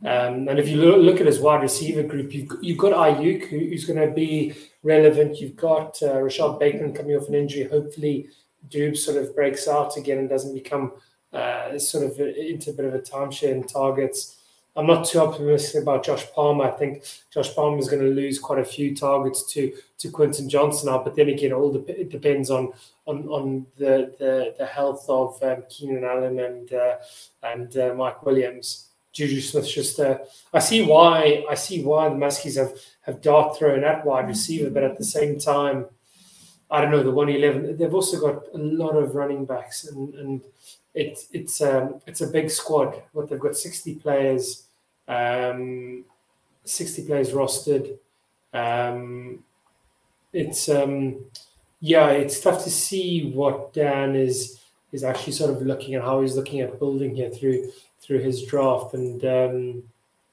Um, and if you look, look, at his wide receiver group, you've, you've got Aiyuk, who, who's going to be relevant. You've got uh, Rashod Bateman coming off an injury. Hopefully, Doob sort of breaks out again and doesn't become – uh, sort of into a bit of a timeshare in targets. I'm not too optimistic about Josh Palmer. I think Josh Palmer is going to lose quite a few targets to to Quentin Johnston now. But then again, all the, it depends on on on the the, the health of um, Keenan Allen and uh, and uh, Mike Williams. Juju Smith Schuster. I see why I see why the Muskies have have dart thrown at wide receiver, but at the same time, I don't know the one eleven. They've also got a lot of running backs and and it's it's um, it's a big squad. What they've got sixty players, um, sixty players rostered. Um, it's um, yeah, it's tough to see what Dan is is actually sort of looking at how he's looking at building here through through his draft and um,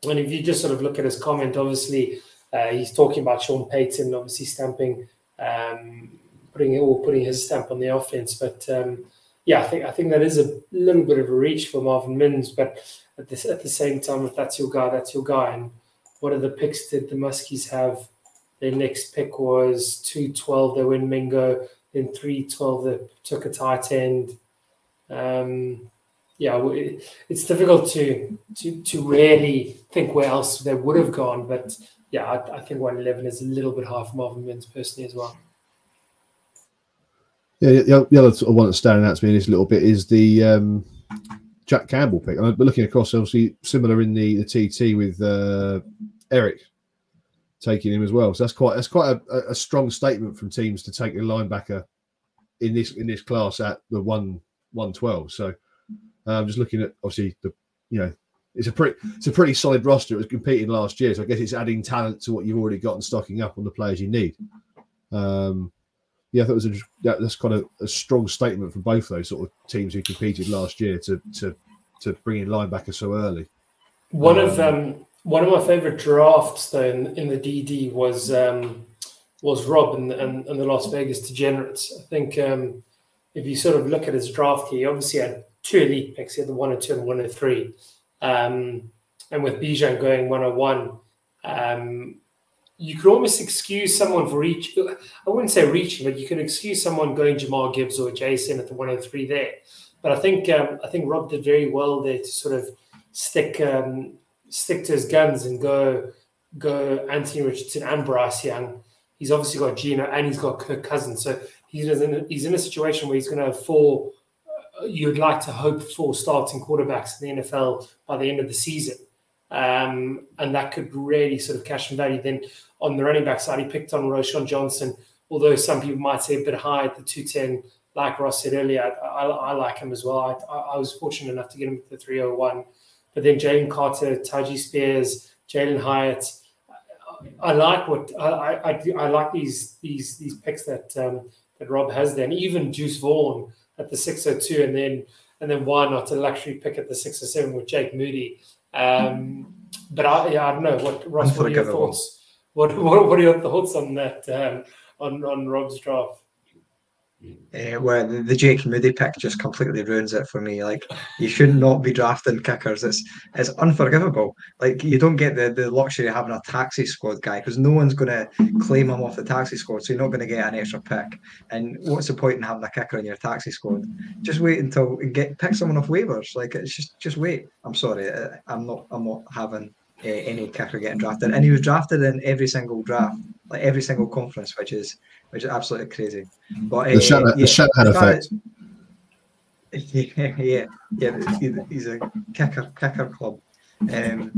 and if you just sort of look at his comment, obviously uh, he's talking about Sean Payton, obviously stamping um, putting or putting his stamp on the offense, but um, yeah, I think I think that is a little bit of a reach for Marvin Mims, but at this at the same time, if that's your guy, that's your guy. And what are the picks did the Muskies have? Their next pick was two twelve. They win Mingo. Then three twelve. They took a tight end. Um, yeah, it's difficult to to to really think where else they would have gone, but yeah, I, I think 111 is a little bit high for Marvin Mims personally as well. Yeah, the, the other one that's standing out to me in this little bit is the um, Jack Campbell pick. I'm looking across, obviously similar in the, the TT with uh, Eric taking him as well. So that's quite that's quite a, a, strong statement from teams to take a linebacker in this in this class at the one one twelve. So I'm um, just looking at obviously the you know it's a pretty it's a pretty solid roster. It was competing last year, so I guess it's adding talent to what you've already got and stocking up on the players you need. Um, yeah, that was a that, that's kind of a strong statement from both those sort of teams who competed last year to to to bring in linebackers so early. One um, of um, one of my favorite drafts though in, in the DD was um, was Rob and, and, and the Las Vegas Degenerates. I think um, if you sort of look at his draft, he obviously had two elite picks. He had the one and 103. Um, and with Bijan going 101, um, you could almost excuse someone for each. I wouldn't say reaching, but you can excuse someone going Jahmyr Gibbs or Jason at the 103 there. But I think um, I think Rob did very well there to sort of stick um, stick to his guns and go go Anthony Richardson and Bryce Young. He's obviously got Gino and he's got Kirk Cousins, so he's in a, he's in a situation where he's going to have four. Uh, you'd like to hope for starting quarterbacks in the NFL by the end of the season, um, and that could really sort of cash in value. Then on the running back side, he picked on Roschon Johnson, although some people might say a bit high at the 210. Like Ross said earlier, I, I, like him as well. I, I, was fortunate enough to get him at the 301. But then Jalen Carter, Tyjae Spears, Jalin Hyatt. I like what I, I, I like these these these picks that um, that Rob has there, and even Deuce Vaughn at the 602, and then and then why not a luxury pick at the 607 with Jake Moody. Um, but I, yeah, I don't know what Ross. What are your thoughts? What, what, what are your thoughts on that um, on on Rob's draft? Uh, well, the, Jake Moody pick just completely ruins it for me. Like, you should not be drafting kickers. It's it's unforgivable. Like, you don't get the, the luxury of having a taxi squad guy because no one's going to claim him off the taxi squad. So you're not going to get an extra pick. And what's the point in having a kicker in your taxi squad? Just wait until get pick someone off waivers. Like, it's just just wait. I'm sorry. I'm not I'm not having uh, any kicker getting drafted, and he was drafted in every single draft, like every single conference, which is which is absolutely crazy. But uh, the, Shan- yeah, the effect. [LAUGHS] Yeah, yeah, yeah. He's a kicker kicker club. Um,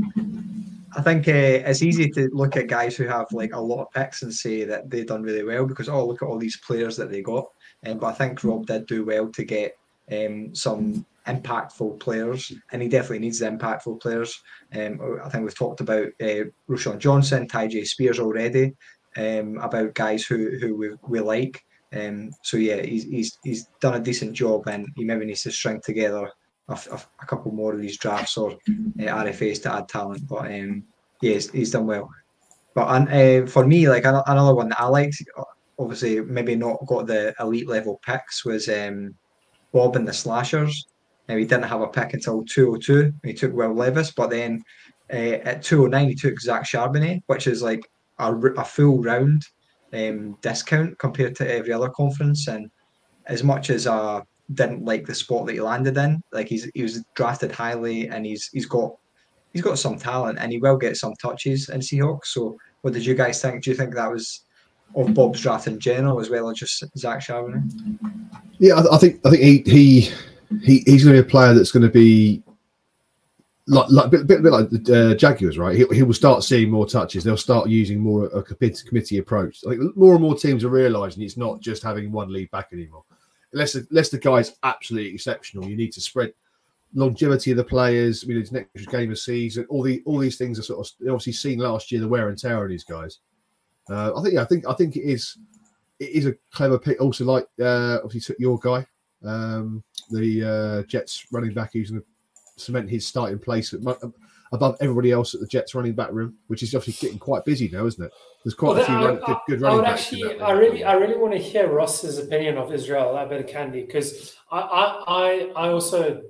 I think uh, it's easy to look at guys who have like a lot of picks and say that they've done really well because oh look at all these players that they got. Um, but I think Rob did do well to get um, some impactful players, and he definitely needs the impactful players. Um, I think we've talked about uh, Roschon Johnson, Tyjae Spears already, um, about guys who who we, we like. Um, so yeah, he's, he's he's done a decent job, and he maybe needs to string together a, a, a couple more of these drafts or uh, RFAs to add talent. But um, yeah, he's, he's done well. But uh, for me, like another one that I liked, obviously maybe not got the elite level picks, was um, Bob and the Slashers. Now he didn't have a pick until 202. He took Will Levis, but then uh, at 209 he took Zach Charbonnet, which is like a, a full round um, discount compared to every other conference. And as much as I didn't like the spot that he landed in, like he's he was drafted highly and he's he's got he's got some talent and he will get some touches in Seahawks. So what did you guys think? Do you think that was of Bob's draft in general as well as just Zach Charbonnet? Yeah, I, I think I think he he he, he's going to be a player that's going to be like, like a bit, bit, bit like the uh, Jaguars, right? He, he will start seeing more touches. They'll start using more a committee approach. Like more and more teams are realizing it's not just having one lead back anymore. Unless the, unless the guy's absolutely exceptional, you need to spread longevity of the players. I mean, it's next game of season. All the all these things are sort of obviously seen last year. The wear and tear on these guys. Uh, I think yeah, I think I think it is it is a clever pick. Also, like uh, obviously took your guy. Um, the uh, Jets running back who's going to cement his starting place. above everybody else at the Jets running back room, which is obviously getting quite busy now, isn't it? There's quite Well, a few I, run, good, I- good I running would backs. actually, I really, I really want to hear Ross's opinion of Israel Abanikanda because I, I, I, I also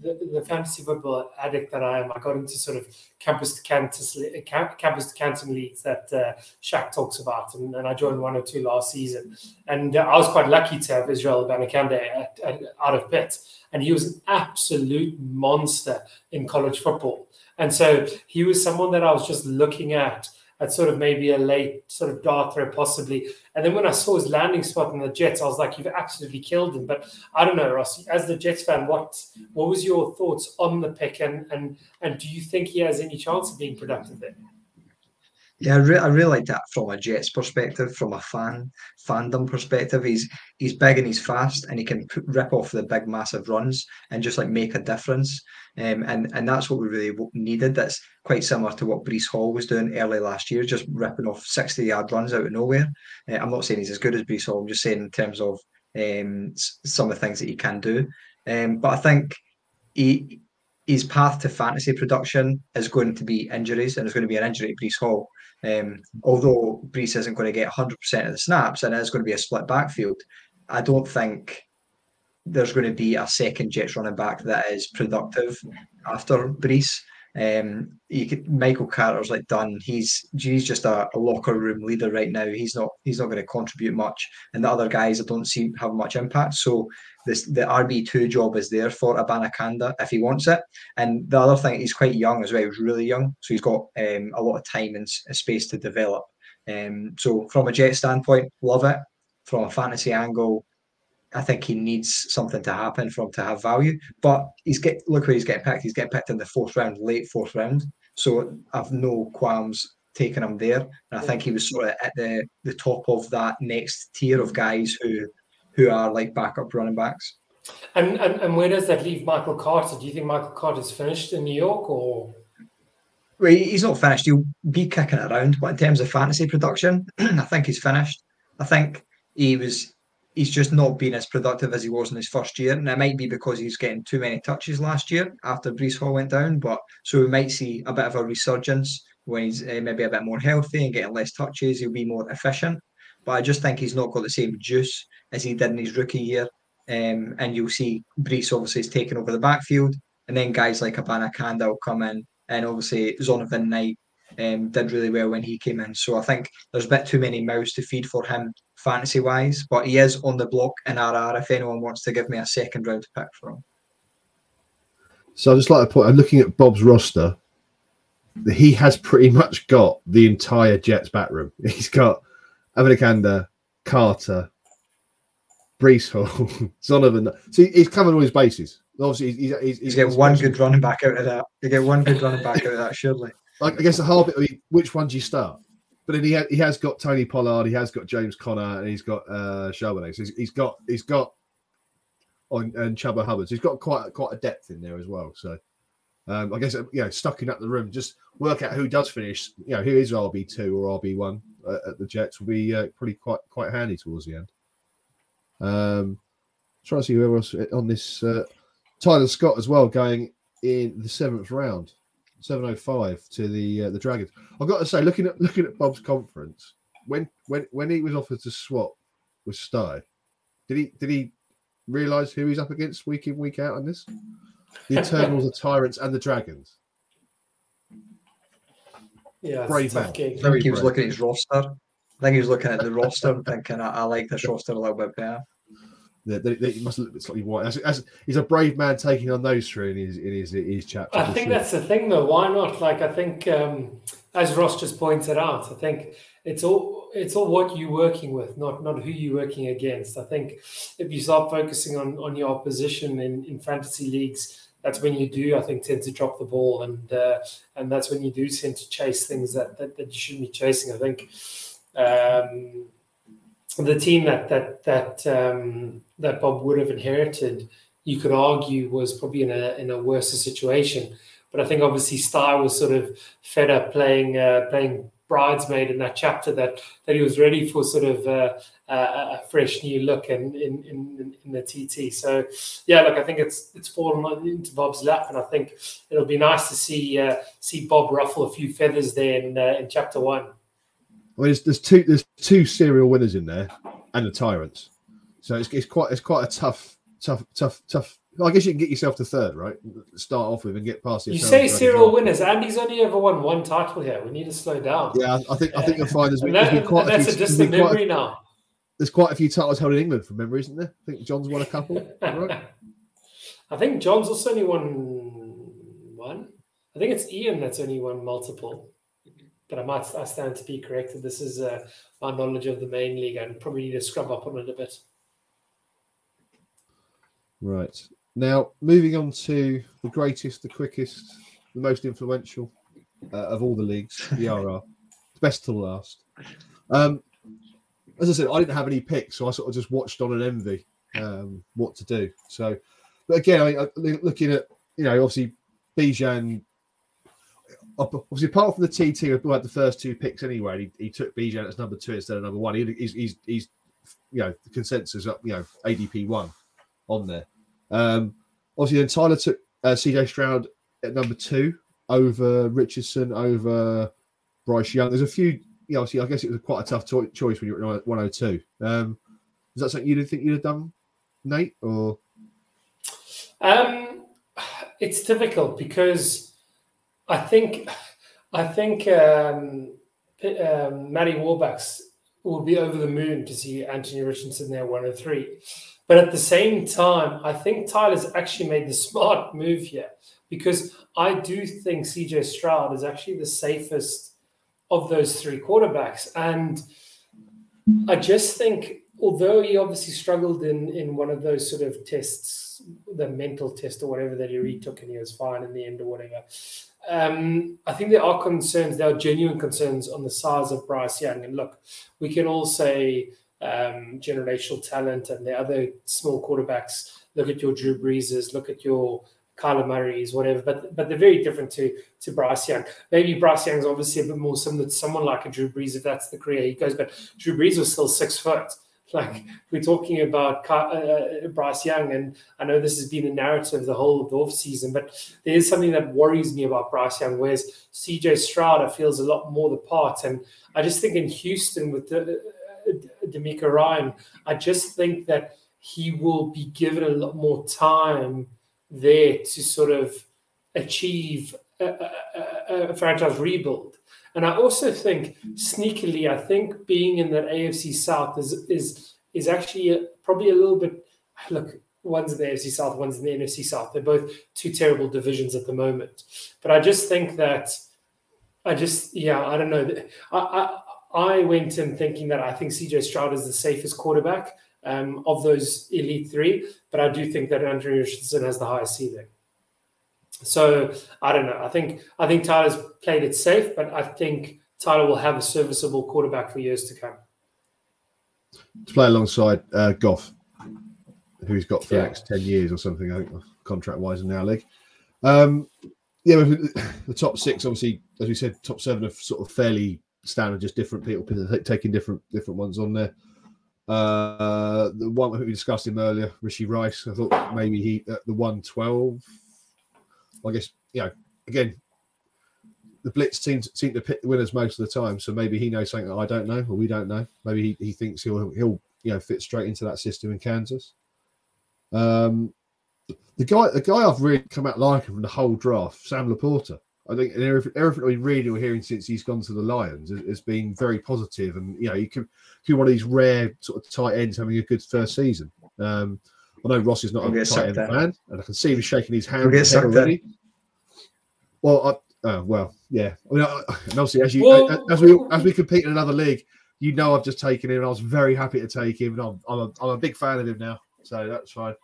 the, the fantasy football addict that I am. I got into sort of campus to campus, camp- campus to canton leagues that uh, Shaq talks about, and, and I joined one or two last season. And uh, I was quite lucky to have Israel at, out of Pitt, and he was an absolute monster in college football. And so he was someone that I was just looking at at sort of maybe a late sort of dart throw possibly. And then when I saw his landing spot in the Jets, I was like, you've absolutely killed him. But I don't know, Ross, as the Jets fan, what what was your thoughts on the pick and and and do you think he has any chance of being productive there? Yeah, I, re- I really like that from a Jets perspective, from a fan fandom perspective. He's he's big and he's fast, and he can rip off the big, massive runs and just like make a difference. Um, and and that's what we really needed. That's quite similar to what Breece Hall was doing early last year, just ripping off sixty yard runs out of nowhere. Uh, I'm not saying he's as good as Breece Hall. I'm just saying in terms of um, some of the things that he can do. Um, but I think he his path to fantasy production is going to be injuries, and it's going to be an injury to Breece Hall. Um, although Breece isn't going to get 100% of the snaps and it's going to be a split backfield, I don't think there's going to be a second Jets running back that is productive after Breece. Um, you could, Michael Carter's like done. He's he's just a, a locker room leader right now. He's not he's not going to contribute much, and the other guys I don't see have much impact. So this the RB two job is there for Abanikanda if he wants it. And the other thing, he's quite young as well. He was really young, so he's got um, a lot of time and space to develop. Um, so from a Jet standpoint, love it. From a fantasy angle, I think he needs something to happen for him to have value. But he's get look where he's getting picked. He's getting picked in the fourth round, late fourth round. So I've no qualms taking him there. And I think he was sort of at the the top of that next tier of guys who who are like backup running backs. And, and and where does that leave Michael Carter? Do you think Michael Carter's finished in New York or Well, he's not finished. He'll be kicking around, but in terms of fantasy production, [CLEARS THROAT] I think he's finished. I think he was. He's just not been as productive as he was in his first year, and it might be because he's getting too many touches last year after Breece Hall went down. But so we might see a bit of a resurgence when he's uh, maybe a bit more healthy and getting less touches. He'll be more efficient. But I just think he's not got the same juice as he did in his rookie year. Um, and you'll see Breece obviously is taking over the backfield, and then guys like Abanikanda will come in, and obviously Zonovan Knight um, did really well when he came in. So I think there's a bit too many mouths to feed for him fantasy wise, but he is on the block in RR if anyone wants to give me a second round pick for him. So I just like to point. I'm looking at Bob's roster. He has pretty much got the entire Jets back room. [LAUGHS] He's got Abanikanda, Carter, Breece Hall, [LAUGHS] Zonovan. So he's covering all his bases. Obviously, he's he's, He's get one good running back out of that. You get one good running back out of that, surely. [LAUGHS] Like I guess the hard bit. I mean, which one do you start? But then he ha- he has got Tony Pollard, he has got James Conner, and he's got uh Charbonnet. So he's, he's got he's got on and Chuba Hubbard. So he's got quite quite a depth in there as well. So um, I guess you know, stuck in up the room, just work out who does finish. You know, who is RB two or RB one uh, at the Jets will be uh, probably quite quite handy towards the end. Um, trying to see whoever else on this. Uh, Tyler Scott as well going in the seventh round. 705 to the uh, the Dragons. I've got to say, looking at looking at Bob's conference, when when when he was offered to swap with Sty, did he did he realise who he's up against week in week out on this? The Eternals, the Tyrants, and the Dragons. yeah, it's Brave a man. gig. I think he was brave. looking at his roster. I think he was looking at the roster and thinking, I, I like this roster a little bit better. They, they must look slightly white. As, as, he's a brave man taking on those three in his in his, his chapter. I think sure. that's the thing, though. Why not? Like, I think, um, as Ross just pointed out, I think it's all it's all what you're working with, not not who you're working against. I think if you start focusing on on your opposition in, in fantasy leagues, that's when you do, I think, tend to drop the ball, and uh, and that's when you do tend to chase things that that, that you shouldn't be chasing. I think. Um, the team that that that um, that Bob would have inherited, you could argue, was probably in a in a worse situation. But I think obviously Star was sort of fed up playing uh, playing bridesmaid in that chapter that that he was ready for sort of uh, a fresh new look in, in in, in the TT. So yeah, look, I think it's it's fallen into Bob's lap, and I think it'll be nice to see uh, see Bob ruffle a few feathers there in uh, in chapter one. Well, there's, there's two there's two serial winners in there, and the tyrants. So it's, it's quite it's quite a tough tough tough tough I guess you can get yourself to third, right? Start off with and get past You say serial winners. Andy's only ever won one title here. We need to slow down. Yeah, I think I think you'll find there's, that, there's quite that's a, few, a distant memory now. There's quite a few titles held in England from memory, isn't there? I think John's won a couple. right? [LAUGHS] I think John's also only won one. I think it's Ian that's only won multiple. But I might I stand to be corrected. This is uh, my knowledge of the main league. I probably need to scrub up on it a bit. Right. Now, moving on to the greatest, the quickest, the most influential uh, of all the leagues, the RR, best to last. Um, as I said, I didn't have any picks, so I sort of just watched on an envy um, what to do. So, but again, I, I, looking at you know, obviously Bijan. Obviously, apart from the TT, who had the first two picks anyway, he, he took Bijan as number two instead of number one. He, he's, he's, he's, you know, the consensus up, you know, ADP one on there. Um, obviously, then Tyler took uh, CJ Stroud at number two over Richardson, over Bryce Young. There's a few, know, obviously, I guess it was quite a tough to- choice when you were at 102. Um, is that something you didn't think you'd have done, Nate? Or um, it's difficult because I think I think um, um, Matty Warbucks will be over the moon to see Anthony Richardson there 103. But at the same time, I think Tyler's actually made the [LAUGHS] smart move here because I do think CJ Stroud is actually the safest of those three quarterbacks. And I just think, although he obviously struggled in, in one of those sort of tests, the mental test or whatever that he retook and he was fine in the end or whatever. Um, I think there are concerns, there are genuine concerns on the size of Bryce Young. And look, we can all say, um, generational talent and the other small quarterbacks. Look at your Drew Breeses, look at your Kyler Murray's, whatever. But but they're very different to to Bryce Young. Maybe Bryce Young's obviously a bit more similar to someone like a Drew Brees if that's the career he goes. But Drew Brees was still six foot. [LAUGHS] Like we're talking about uh, uh, Bryce Young, and I know this has been the narrative the whole of the off season, but there is something that worries me about Bryce Young. Whereas CJ Stroud feels a lot more the part, and I just think in Houston with the DeMeco Ryan. I just think that he will be given a lot more time there to sort of achieve a, a, a franchise rebuild. And I also think sneakily, I think being in that AFC South is is is actually a, probably a little bit. Look, one's in the AFC South, one's in the NFC South. They're both two terrible divisions at the moment. But I just think that I just yeah, I don't know. I, I I went in thinking that I think CJ Stroud is the safest quarterback um, of those elite three, but I do think that Andrew Richardson has the highest ceiling. So I don't know. I think I think Tyler's played it safe, but I think Tyler will have a serviceable quarterback for years to come. To play alongside uh, Goff, who he's got for yeah. the next ten years or something, I think, contract wise in our league. Um, yeah, [LAUGHS] the top six, obviously, as we said, top seven are sort of fairly standard, just different people taking different different ones on there. Uh, the one we discussed him earlier, Rashee Rice. I thought maybe he at the one twelve. I guess you know again, the blitz teams seem to pick the winners most of the time. So maybe he knows something that I don't know, or we don't know. Maybe he, he thinks he'll he'll you know fit straight into that system in Kansas. Um, the guy the guy I've really come out liking from the whole draft, Sam LaPorta. I think everything, everything we read or hearing since he's gone to the Lions has, been very positive, and you know, you can be one of these rare sort of tight ends having a good first season. Um, I know Ross is not I'll a tight end fan, and I can see him shaking his hand already. Well, I, uh, well, yeah. I mean, I, and obviously, as you well, as we as we compete in another league, you know, I've just taken him, and I was very happy to take him, and I'm I'm a, I'm a big fan of him now, so that's fine.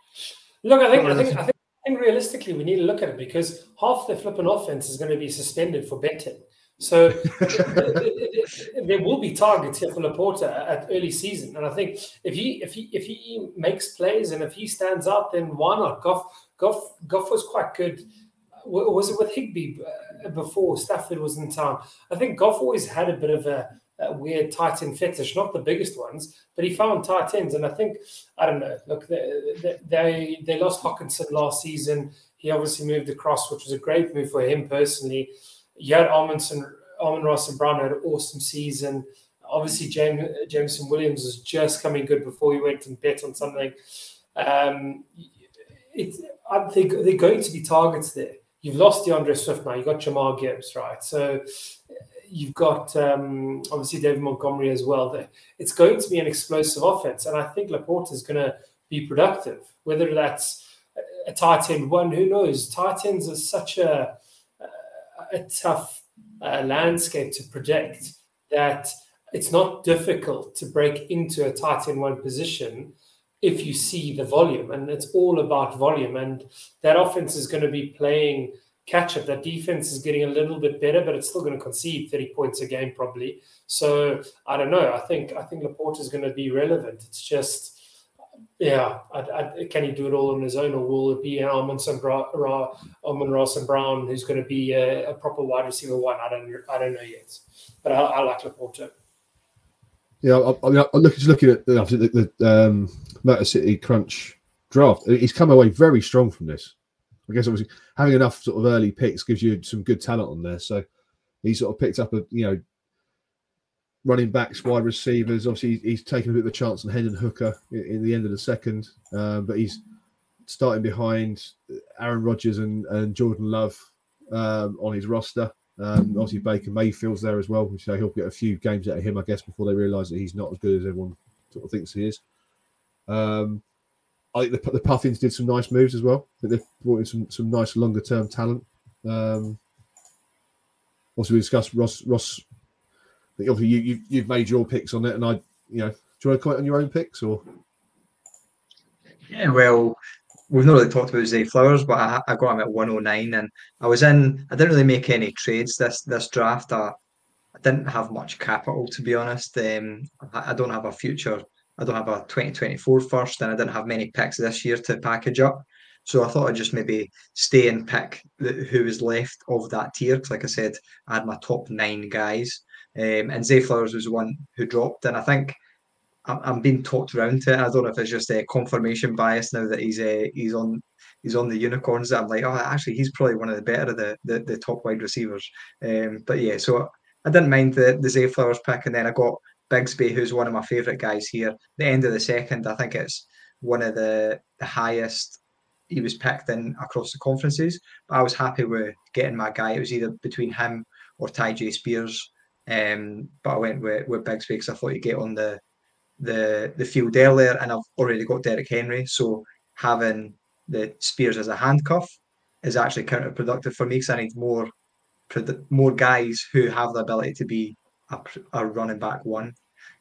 Look, I think I think I think think realistically, we need to look at it because half the flipping offense is going to be suspended for betting. So [LAUGHS] there will be targets here for LaPorta at early season, and I think if he if he if he makes plays and if he stands out, then why not? Goff Goff Goff was quite good. Was it with Higbee? Uh, before Stafford was in town. I think Goff always had a bit of a, a weird tight end fetish, not the biggest ones, but he found tight ends. And I think, I don't know, look, they, they, they lost Hockenson last season. He obviously moved across, which was a great move for him personally. You had Amundsen, Amon-Ra St. Brown had an awesome season. Obviously, James, Jameson Williams was just coming good before he went and bet on something. Um, it, I think they're going to be targets there. You've lost D'Andre Swift now. You've got Jahmyr Gibbs, right? So you've got um, obviously David Montgomery as well. It's going to be an explosive offense, and I think LaPorta is going to be productive. Whether that's a tight end one, who knows? Tight ends are such a a tough uh, landscape to predict that it's not difficult to break into a tight end one position if you see the volume, and it's all about volume. And that offense is going to be playing catch up. That defense is getting a little bit better, but it's still going to concede 30 points a game probably. So I don't know. I think I think LaPorta is going to be relevant. It's just yeah, I, I, can he do it all on his own, or will it be Almond Ra, Ross and Brown who's going to be a, a, proper wide receiver one? I don't I don't know yet, but I, I like LaPorta. Yeah, I, I mean, I'm looking, just looking at the, the um, Motor City Crunch draft. He's come away very strong from this. I guess obviously having enough sort of early picks gives you some good talent on there. So he sort of picked up a you know running backs, wide receivers. Obviously, he's taken a bit of a chance on Hendon Hooker in, in, the end of the second, um, but he's starting behind Aaron Rodgers and, and Jordan Love um, on his roster. Um, obviously, Baker Mayfield's there as well, so he'll get a few games out of him, I guess, before they realise that he's not as good as everyone sort of thinks he is. Um, I think the, the Puffins did some nice moves as well. I they've brought in some, some nice longer term talent. Um, also, we discussed Ross Ross. Obviously, you, you you've made your picks on it, and I, you know, do you want to comment on your own picks or? Yeah, well, we've not really talked about Zay Flowers, but I, I got him at 109, and I was in. I didn't really make any trades this this draft. I, I didn't have much capital to be honest. Um, I, I don't have a future I don't have a 2024 first, and I didn't have many picks this year to package up. So I thought I'd just maybe stay and pick the, who was left of that tier. Because, like I said, I had my top nine guys, um, and Zay Flowers was the one who dropped. And I think I'm, being talked around to it. I don't know if it's just a confirmation bias now that he's uh, he's on he's on the unicorns. I'm like, oh, actually, he's probably one of the better of the the, the top wide receivers. Um, but yeah, so I didn't mind the the Zay Flowers pick, and then I got Bigsby, who's one of my favourite guys here. The end of the second, I think it's one of the, the highest he was picked in across the conferences. But I was happy with getting my guy. It was either between him or Tyjae Spears. Um, but I went with, with Bigsby because I thought he'd get on the the the field earlier, and I've already got Derrick Henry. So having the Spears as a handcuff is actually counterproductive for me because I need more more guys who have the ability to be a, a running back one.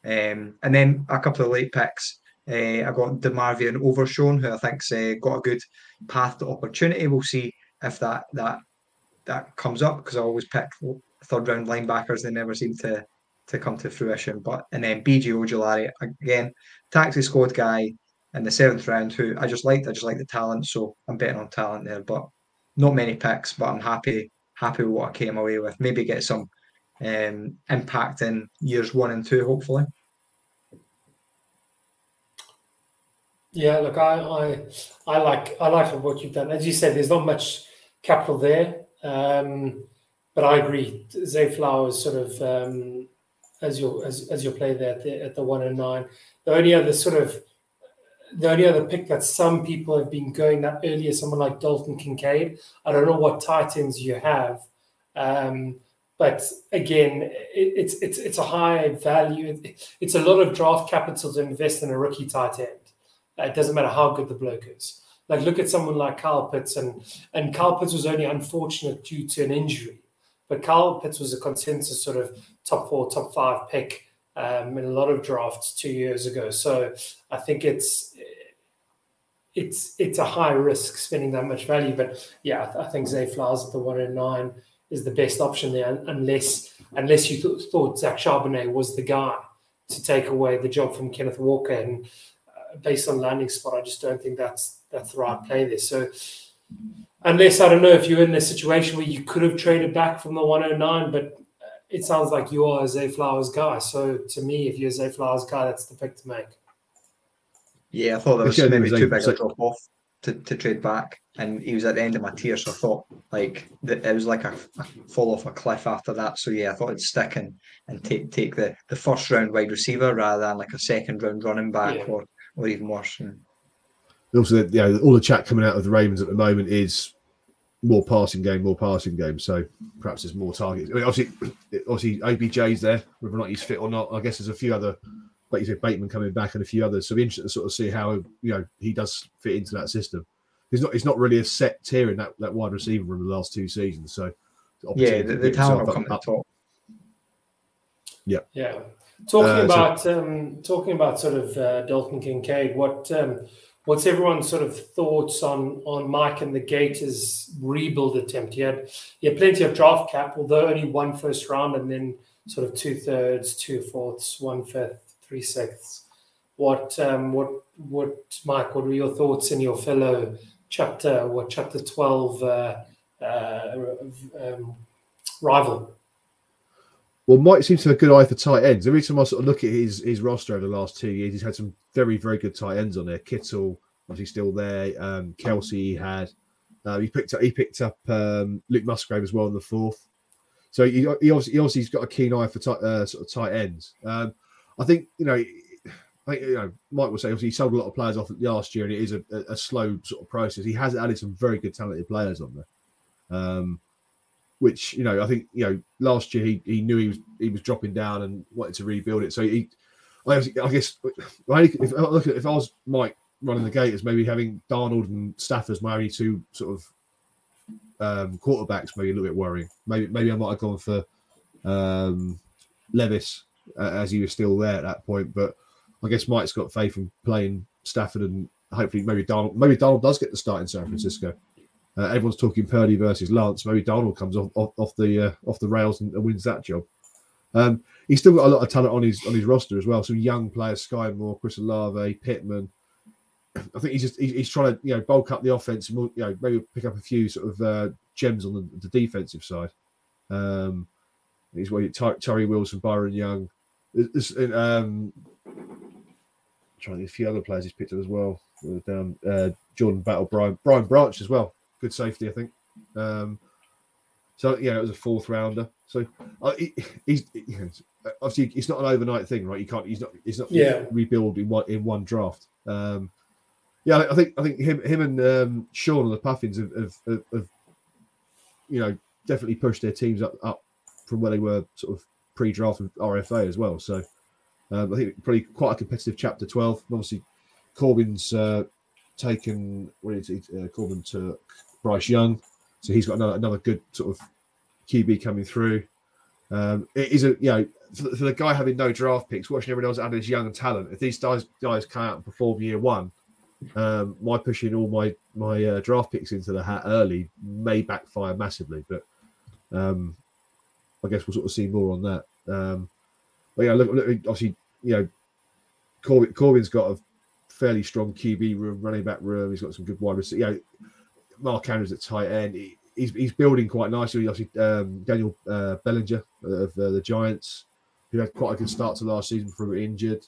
Um, and then a couple of late picks. Uh, I got DeMarvion Overshown, who I think's uh, got a good path to opportunity. We'll see if that that that comes up because I always pick third round linebackers. They never seem to to come to fruition. But and then BJ Ojulari again, taxi squad guy in the seventh round, who I just liked. I just like the talent, so I'm betting on talent there. But not many picks, but I'm happy happy with what I came away with. Maybe get some um, impact in years one and two, hopefully. Yeah, look, I, I, I like, I like what you've done. As you said, there's not much capital there, um, but I agree. Zay Flowers sort of um, as your as, as your play there at the, at the one and nine. The only other sort of the only other pick that some people have been going that earlier, someone like Dalton Kincaid. I don't know what titans you have. Um, but again, it, it's it's it's a high value. It's a lot of draft capital to invest in a rookie tight end. It doesn't matter how good the bloke is. Like look at someone like Kyle Pitts, and and Kyle Pitts was only unfortunate due to an injury, but Kyle Pitts was a consensus sort of top four, top five pick um, in a lot of drafts two years ago. So I think it's it's it's a high risk spending that much value. But yeah, I think Zay Flowers at the one and nine is the best option there, unless unless you th- thought Zach Charbonnet was the guy to take away the job from Kenneth Walker. And uh, based on landing spot, I just don't think that's that's the right play there. So unless I don't know if you're in a situation where you could have traded back from the 109, but uh, it sounds like you are a Zay Flowers guy. So to me, if you're a Zay Flowers guy, that's the pick to make. Yeah, I thought that was maybe too big a drop off to, to trade back, and he was at the end of my tier, so I thought like that it was like a, a, fall off a cliff after that. So yeah, I thought I'd stick and, and take take the, the first round wide receiver rather than like a second round running back yeah. or or even worse. And also, you know, all the chat coming out of the Ravens at the moment is more passing game, more passing game. So perhaps there's more targets. I mean, obviously, obviously OBJ's there, whether or not he's fit or not. I guess there's a few other, like you said, Bateman coming back and a few others. So it'll be interesting to sort of see how you know he does fit into that system. He's not. He's not really a set tier in that, that wide receiver room the last two seasons. So yeah, the, the talent will come up, top. Yeah. Yeah. Talking uh, about so, um, talking about sort of uh, Dalton Kincaid, what um, what's everyone's sort of thoughts on on Mike and the Gators rebuild attempt? He had he had plenty of draft cap, although only one first round and then sort of two thirds, two fourths, one fifth, three sixths. What um, what what Mike? What were your thoughts in your fellow chapter? What chapter twelve uh, uh, um, rival? Well, Mike seems to have a good eye for tight ends. Every time I sort of look at his his roster over the last two years, he's had some very very good tight ends on there. Kittle, obviously still there. Um, Kelce he had. Uh, he picked up he picked up um, Luke Musgrave as well in the fourth. So he, he obviously he obviously has got a keen eye for tight, uh, sort of tight ends. Um, I think you know. I think you know Mike will say obviously he sold a lot of players off last year, and it is a, a, a slow sort of process. He has added some very good talented players on there. Um, which you know I think you know last year he, he knew he was he was dropping down and wanted to rebuild it. So he, I guess, if I look at if I was Mike running the Gators, maybe having Darnold and Stafford as my only two sort of um, quarterbacks, maybe a little bit worrying. Maybe maybe I might have gone for um, Levis uh, as he was still there at that point, but I guess Mike's got faith in playing Stafford and hopefully maybe Darnold. Maybe Darnold does get the start in San Francisco. Uh, everyone's talking Purdy versus Lance. Maybe Darnold comes off off, off the uh, off the rails and, and, wins that job. Um, he's still got a lot of talent on his on his roster as well. Some young players: Skyy Moore, Chris Olave, Pittman. I think he's just he's trying to you know bulk up the offense and you know maybe pick up a few sort of uh, gems on the, the, defensive side. Um, he's what Tyree Wilson, Byron Young. Um, trying a few other players he's picked up as well. Down uh, Jordan Battle, Brian Brian Branch as well good safety, I think. Um, so yeah, it was a fourth rounder. So uh, he, he's obviously it's not an overnight thing, right? You can't. He's not. He's not yeah. rebuild in one in one draft. Um, yeah, I think I think him him and um, Sean and the Puffins have, have, have, have, you know definitely pushed their teams up up from where they were sort of pre-draft with RFA as well. So um, I think probably quite a competitive chapter twelve. And obviously, Corbin's uh, taken. What is it? Uh, Corbin took Bryce Young. So he's got another another good sort of QB coming through. Um, it is a you know for, for, the guy having no draft picks, watching everyone else add this young talent. If these guys guys come out and perform year one, um, my pushing all my my uh, draft picks into the hat early may backfire massively. But um, I guess we'll sort of see more on that. Um, but yeah, look, look obviously you know Corbin, Corbin's got a fairly strong QB room, running back room. He's got some good wide receivers. You know, Mark Andrews at tight end. He, he's, he's building quite nicely. Obviously, um, Daniel uh, Bellinger of uh, the Giants, who had quite a good start to last season before he injured.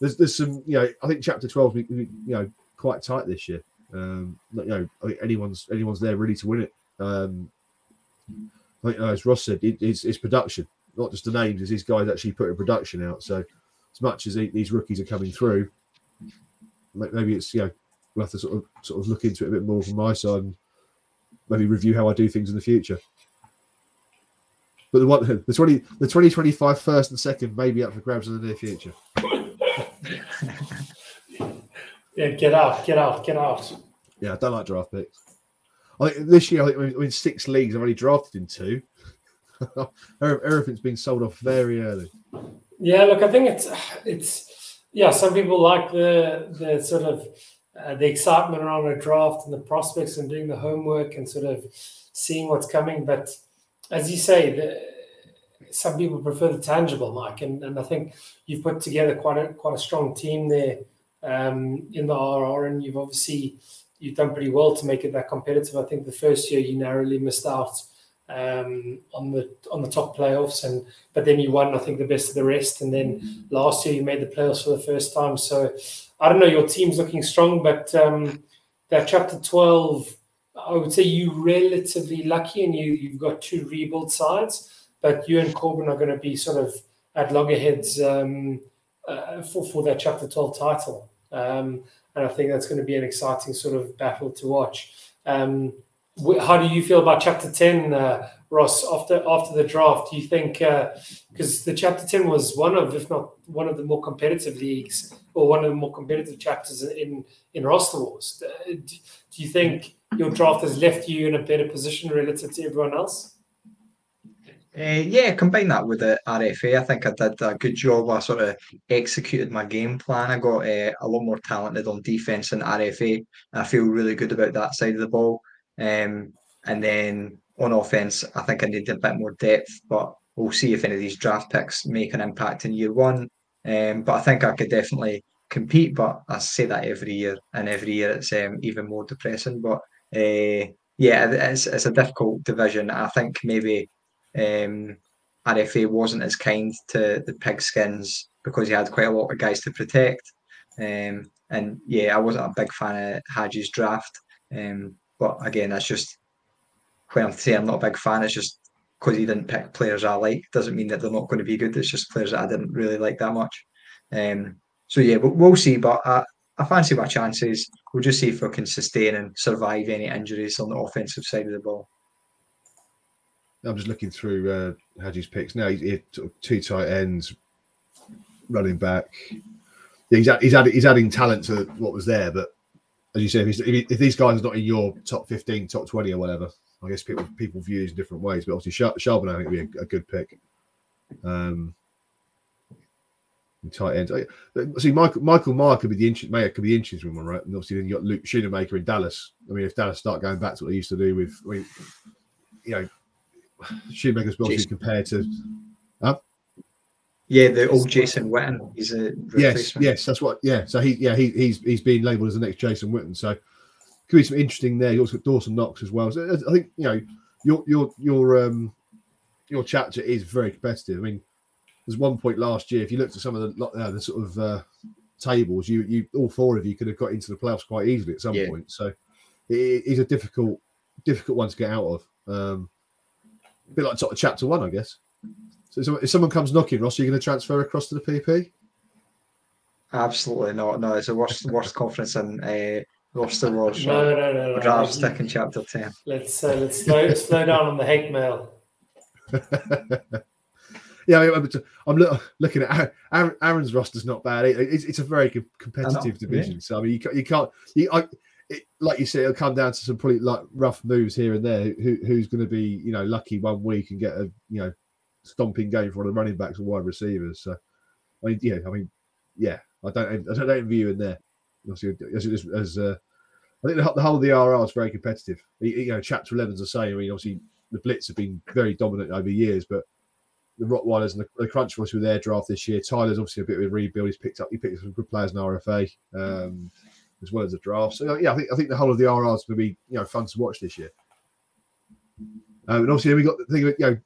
There's there's some you know I think chapter twelve you know quite tight this year. Um, you know I think anyone's anyone's there ready to win it. Um, I think as Ross said, it, it's, it's production, not just the names. It's these guys actually putting production out. So as much as these rookies are coming through, maybe it's you know we'll have to sort of sort of look into it a bit more from my side and maybe review how I do things in the future. But the one the twenty the twenty twenty five first and second may be up for grabs in the near future. [LAUGHS] yeah, get out, get out, get out. Yeah, I don't like draft picks. I think this year I think we're in six leagues I've only drafted in two. [LAUGHS] Everything's been sold off very early. Yeah, look, I think it's it's yeah. Some people like the the sort of uh, the excitement around a draft and the prospects and doing the homework and sort of seeing what's coming. But as you say, the, some people prefer the tangible, Mike, and, and I think you've put together quite a quite a strong team there um, in the RR, and you've obviously you've done pretty well to make it that competitive. I think the first year you narrowly missed out um, on the on the top playoffs, and but then you won, I think, the best of the rest. And then last year you made the playoffs for the first time. So I don't know, your team's looking strong, but um, that chapter twelve, I would say you relatively lucky, and you you've got two rebuild sides, but you and Corbin are going to be sort of at loggerheads um, uh, for for that chapter twelve title. Um, and I think that's going to be an exciting sort of battle to watch. Um, how do you feel about chapter 10 uh, ross after after the draft do you think because uh, the chapter 10 was one of if not one of the more competitive leagues or one of the more competitive chapters in in roster wars uh, do, you think your draft has left you in a better position relative to everyone else uh, yeah, combine that with the RFA. I think I did a good job. I sort of executed my game plan. I got uh, a lot more talented on defense than RFA. I feel really good about that side of the ball. Um, and then on offense, I think I need a bit more depth, but we'll see if any of these draft picks make an impact in year one. Um, but I think I could definitely compete. But I say that every year, and every year it's um, even more depressing. But uh, yeah, it's, it's a difficult division. I think maybe um, RFA wasn't as kind to the pigskins because he had quite a lot of guys to protect. Um, and yeah, I wasn't a big fan of Hadji's draft. Um, but again, that's just when I'm saying I'm not a big fan. It's just because he didn't pick players I like doesn't mean that they're not going to be good. It's just players that I didn't really like that much. Um, so yeah, but we'll see. But I, I fancy my chances. We'll just see if we can sustain and survive any injuries on the offensive side of the ball. I'm just looking through uh, Hadji's picks now. He's two tight ends, running back. He's, he's, he's adding talent to what was there, but as you say, if, if, these guys are not in your top 15, top 20 or whatever, I guess people people view it in different ways. But obviously, Charbonnet, I think, would be a, a good pick. Um, tight ends. See, Michael Michael Mayer could be the inch, Mayer could be the interesting one, right? And obviously, then you got Luke Schoonmaker in Dallas. I mean, if Dallas start going back to what they used to do with, I mean, you know, Schoonmaker's obviously compared to. Huh? Yeah, the old Jason Witten. He's a yes, yes, that's what. Yeah, so he, yeah, he, he's he's being labelled as the next Jason Witten. So could be some interesting there. You also got Dawson Knox as well. So I think you know your your your um your chapter is very competitive. I mean, there's one point last year. If you looked at some of the uh, the sort of uh, tables, you you all four of you could have got into the playoffs quite easily at some yeah. point. So it is a difficult difficult one to get out of. Um, a bit like sort of chapter one, I guess. So if someone comes knocking, Ross, are you going to transfer across to the PP? Absolutely not. No, it's the worst worst conference in uh, roster wars. No, no, no, no. I'd rather stick in chapter ten. Let's uh, let's slow, slow down on the hate mail. [LAUGHS] yeah, I mean, I'm look, looking at Aaron, Aaron's roster's not bad. It's, it's a very competitive division. Yeah. So I mean, you, you can't. You, I, it, like you said, it'll come down to some pretty like rough moves here and there. Who, who's going to be, you know, lucky one week and get a, you know, stomping game for the running backs and wide receivers. So, I mean, yeah, I mean, yeah, I don't, I don't envy you in there. As, as, as uh, I think the, the, whole of the RR is very competitive. You, know, chapter 11's the same. I mean, obviously, the Blitz have been very dominant over years, but the Rottweilers and the, the Crunch Force with their draft this year. Tyler's obviously a bit of a rebuild. He's picked up, he picked up some good players in RFA. Um, as well as the draft. So yeah, I think I think the whole of the RR is going to be you know fun to watch this year. Um, and obviously we got the thing, you know,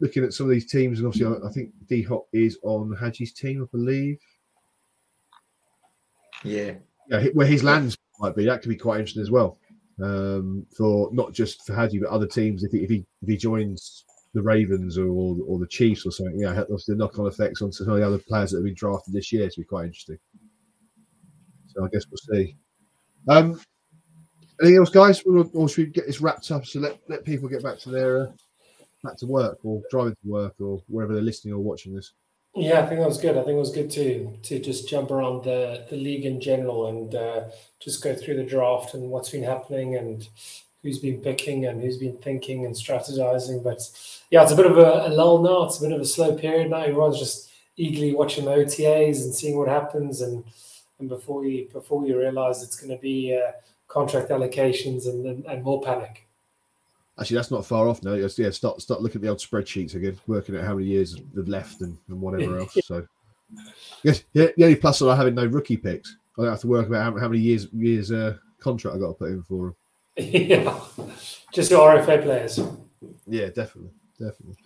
looking at some of these teams, and obviously I, I think D Hop is on Hadji's team, I believe. Yeah, yeah, where his lands might be that could be quite interesting as well. Um, for not just for Hadji but other teams. If he if he, if he joins the Ravens or, or, or the Chiefs or something, yeah, obviously the knock on effects on some of the other players that have been drafted this year to be quite interesting. So I guess we'll see. Um, anything else, guys, or, or should we get this wrapped up? So let, let people get back to their uh, back to work or driving to work or wherever they're listening or watching this. Yeah, I think that was good. I think it was good to to just jump around the the league in general and uh, just go through the draft and what's been happening and who's been picking and who's been thinking and strategizing. But yeah, it's a bit of a, a lull now. It's a bit of a slow period now. Everyone's just eagerly watching the OTAs and seeing what happens and and before you before you realize it's going to be uh, contract allocations and, and, and more panic. Actually, that's not far off now. Yeah, start start looking at the old spreadsheets again, working out how many years they've left and, and whatever [LAUGHS] else. So, yes, yeah, the only plus that I having no rookie picks. I don't have to work about how, how many years years uh, contract I got to put in for them. yeah, [LAUGHS] just your RFA players. Yeah, definitely, definitely.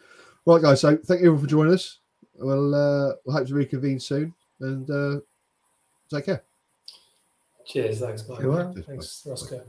Right, guys. So, thank you all for joining us. Well, uh, I hope to reconvene soon, and uh, take care. Cheers. Thanks, Mike. Thanks, Roscoe.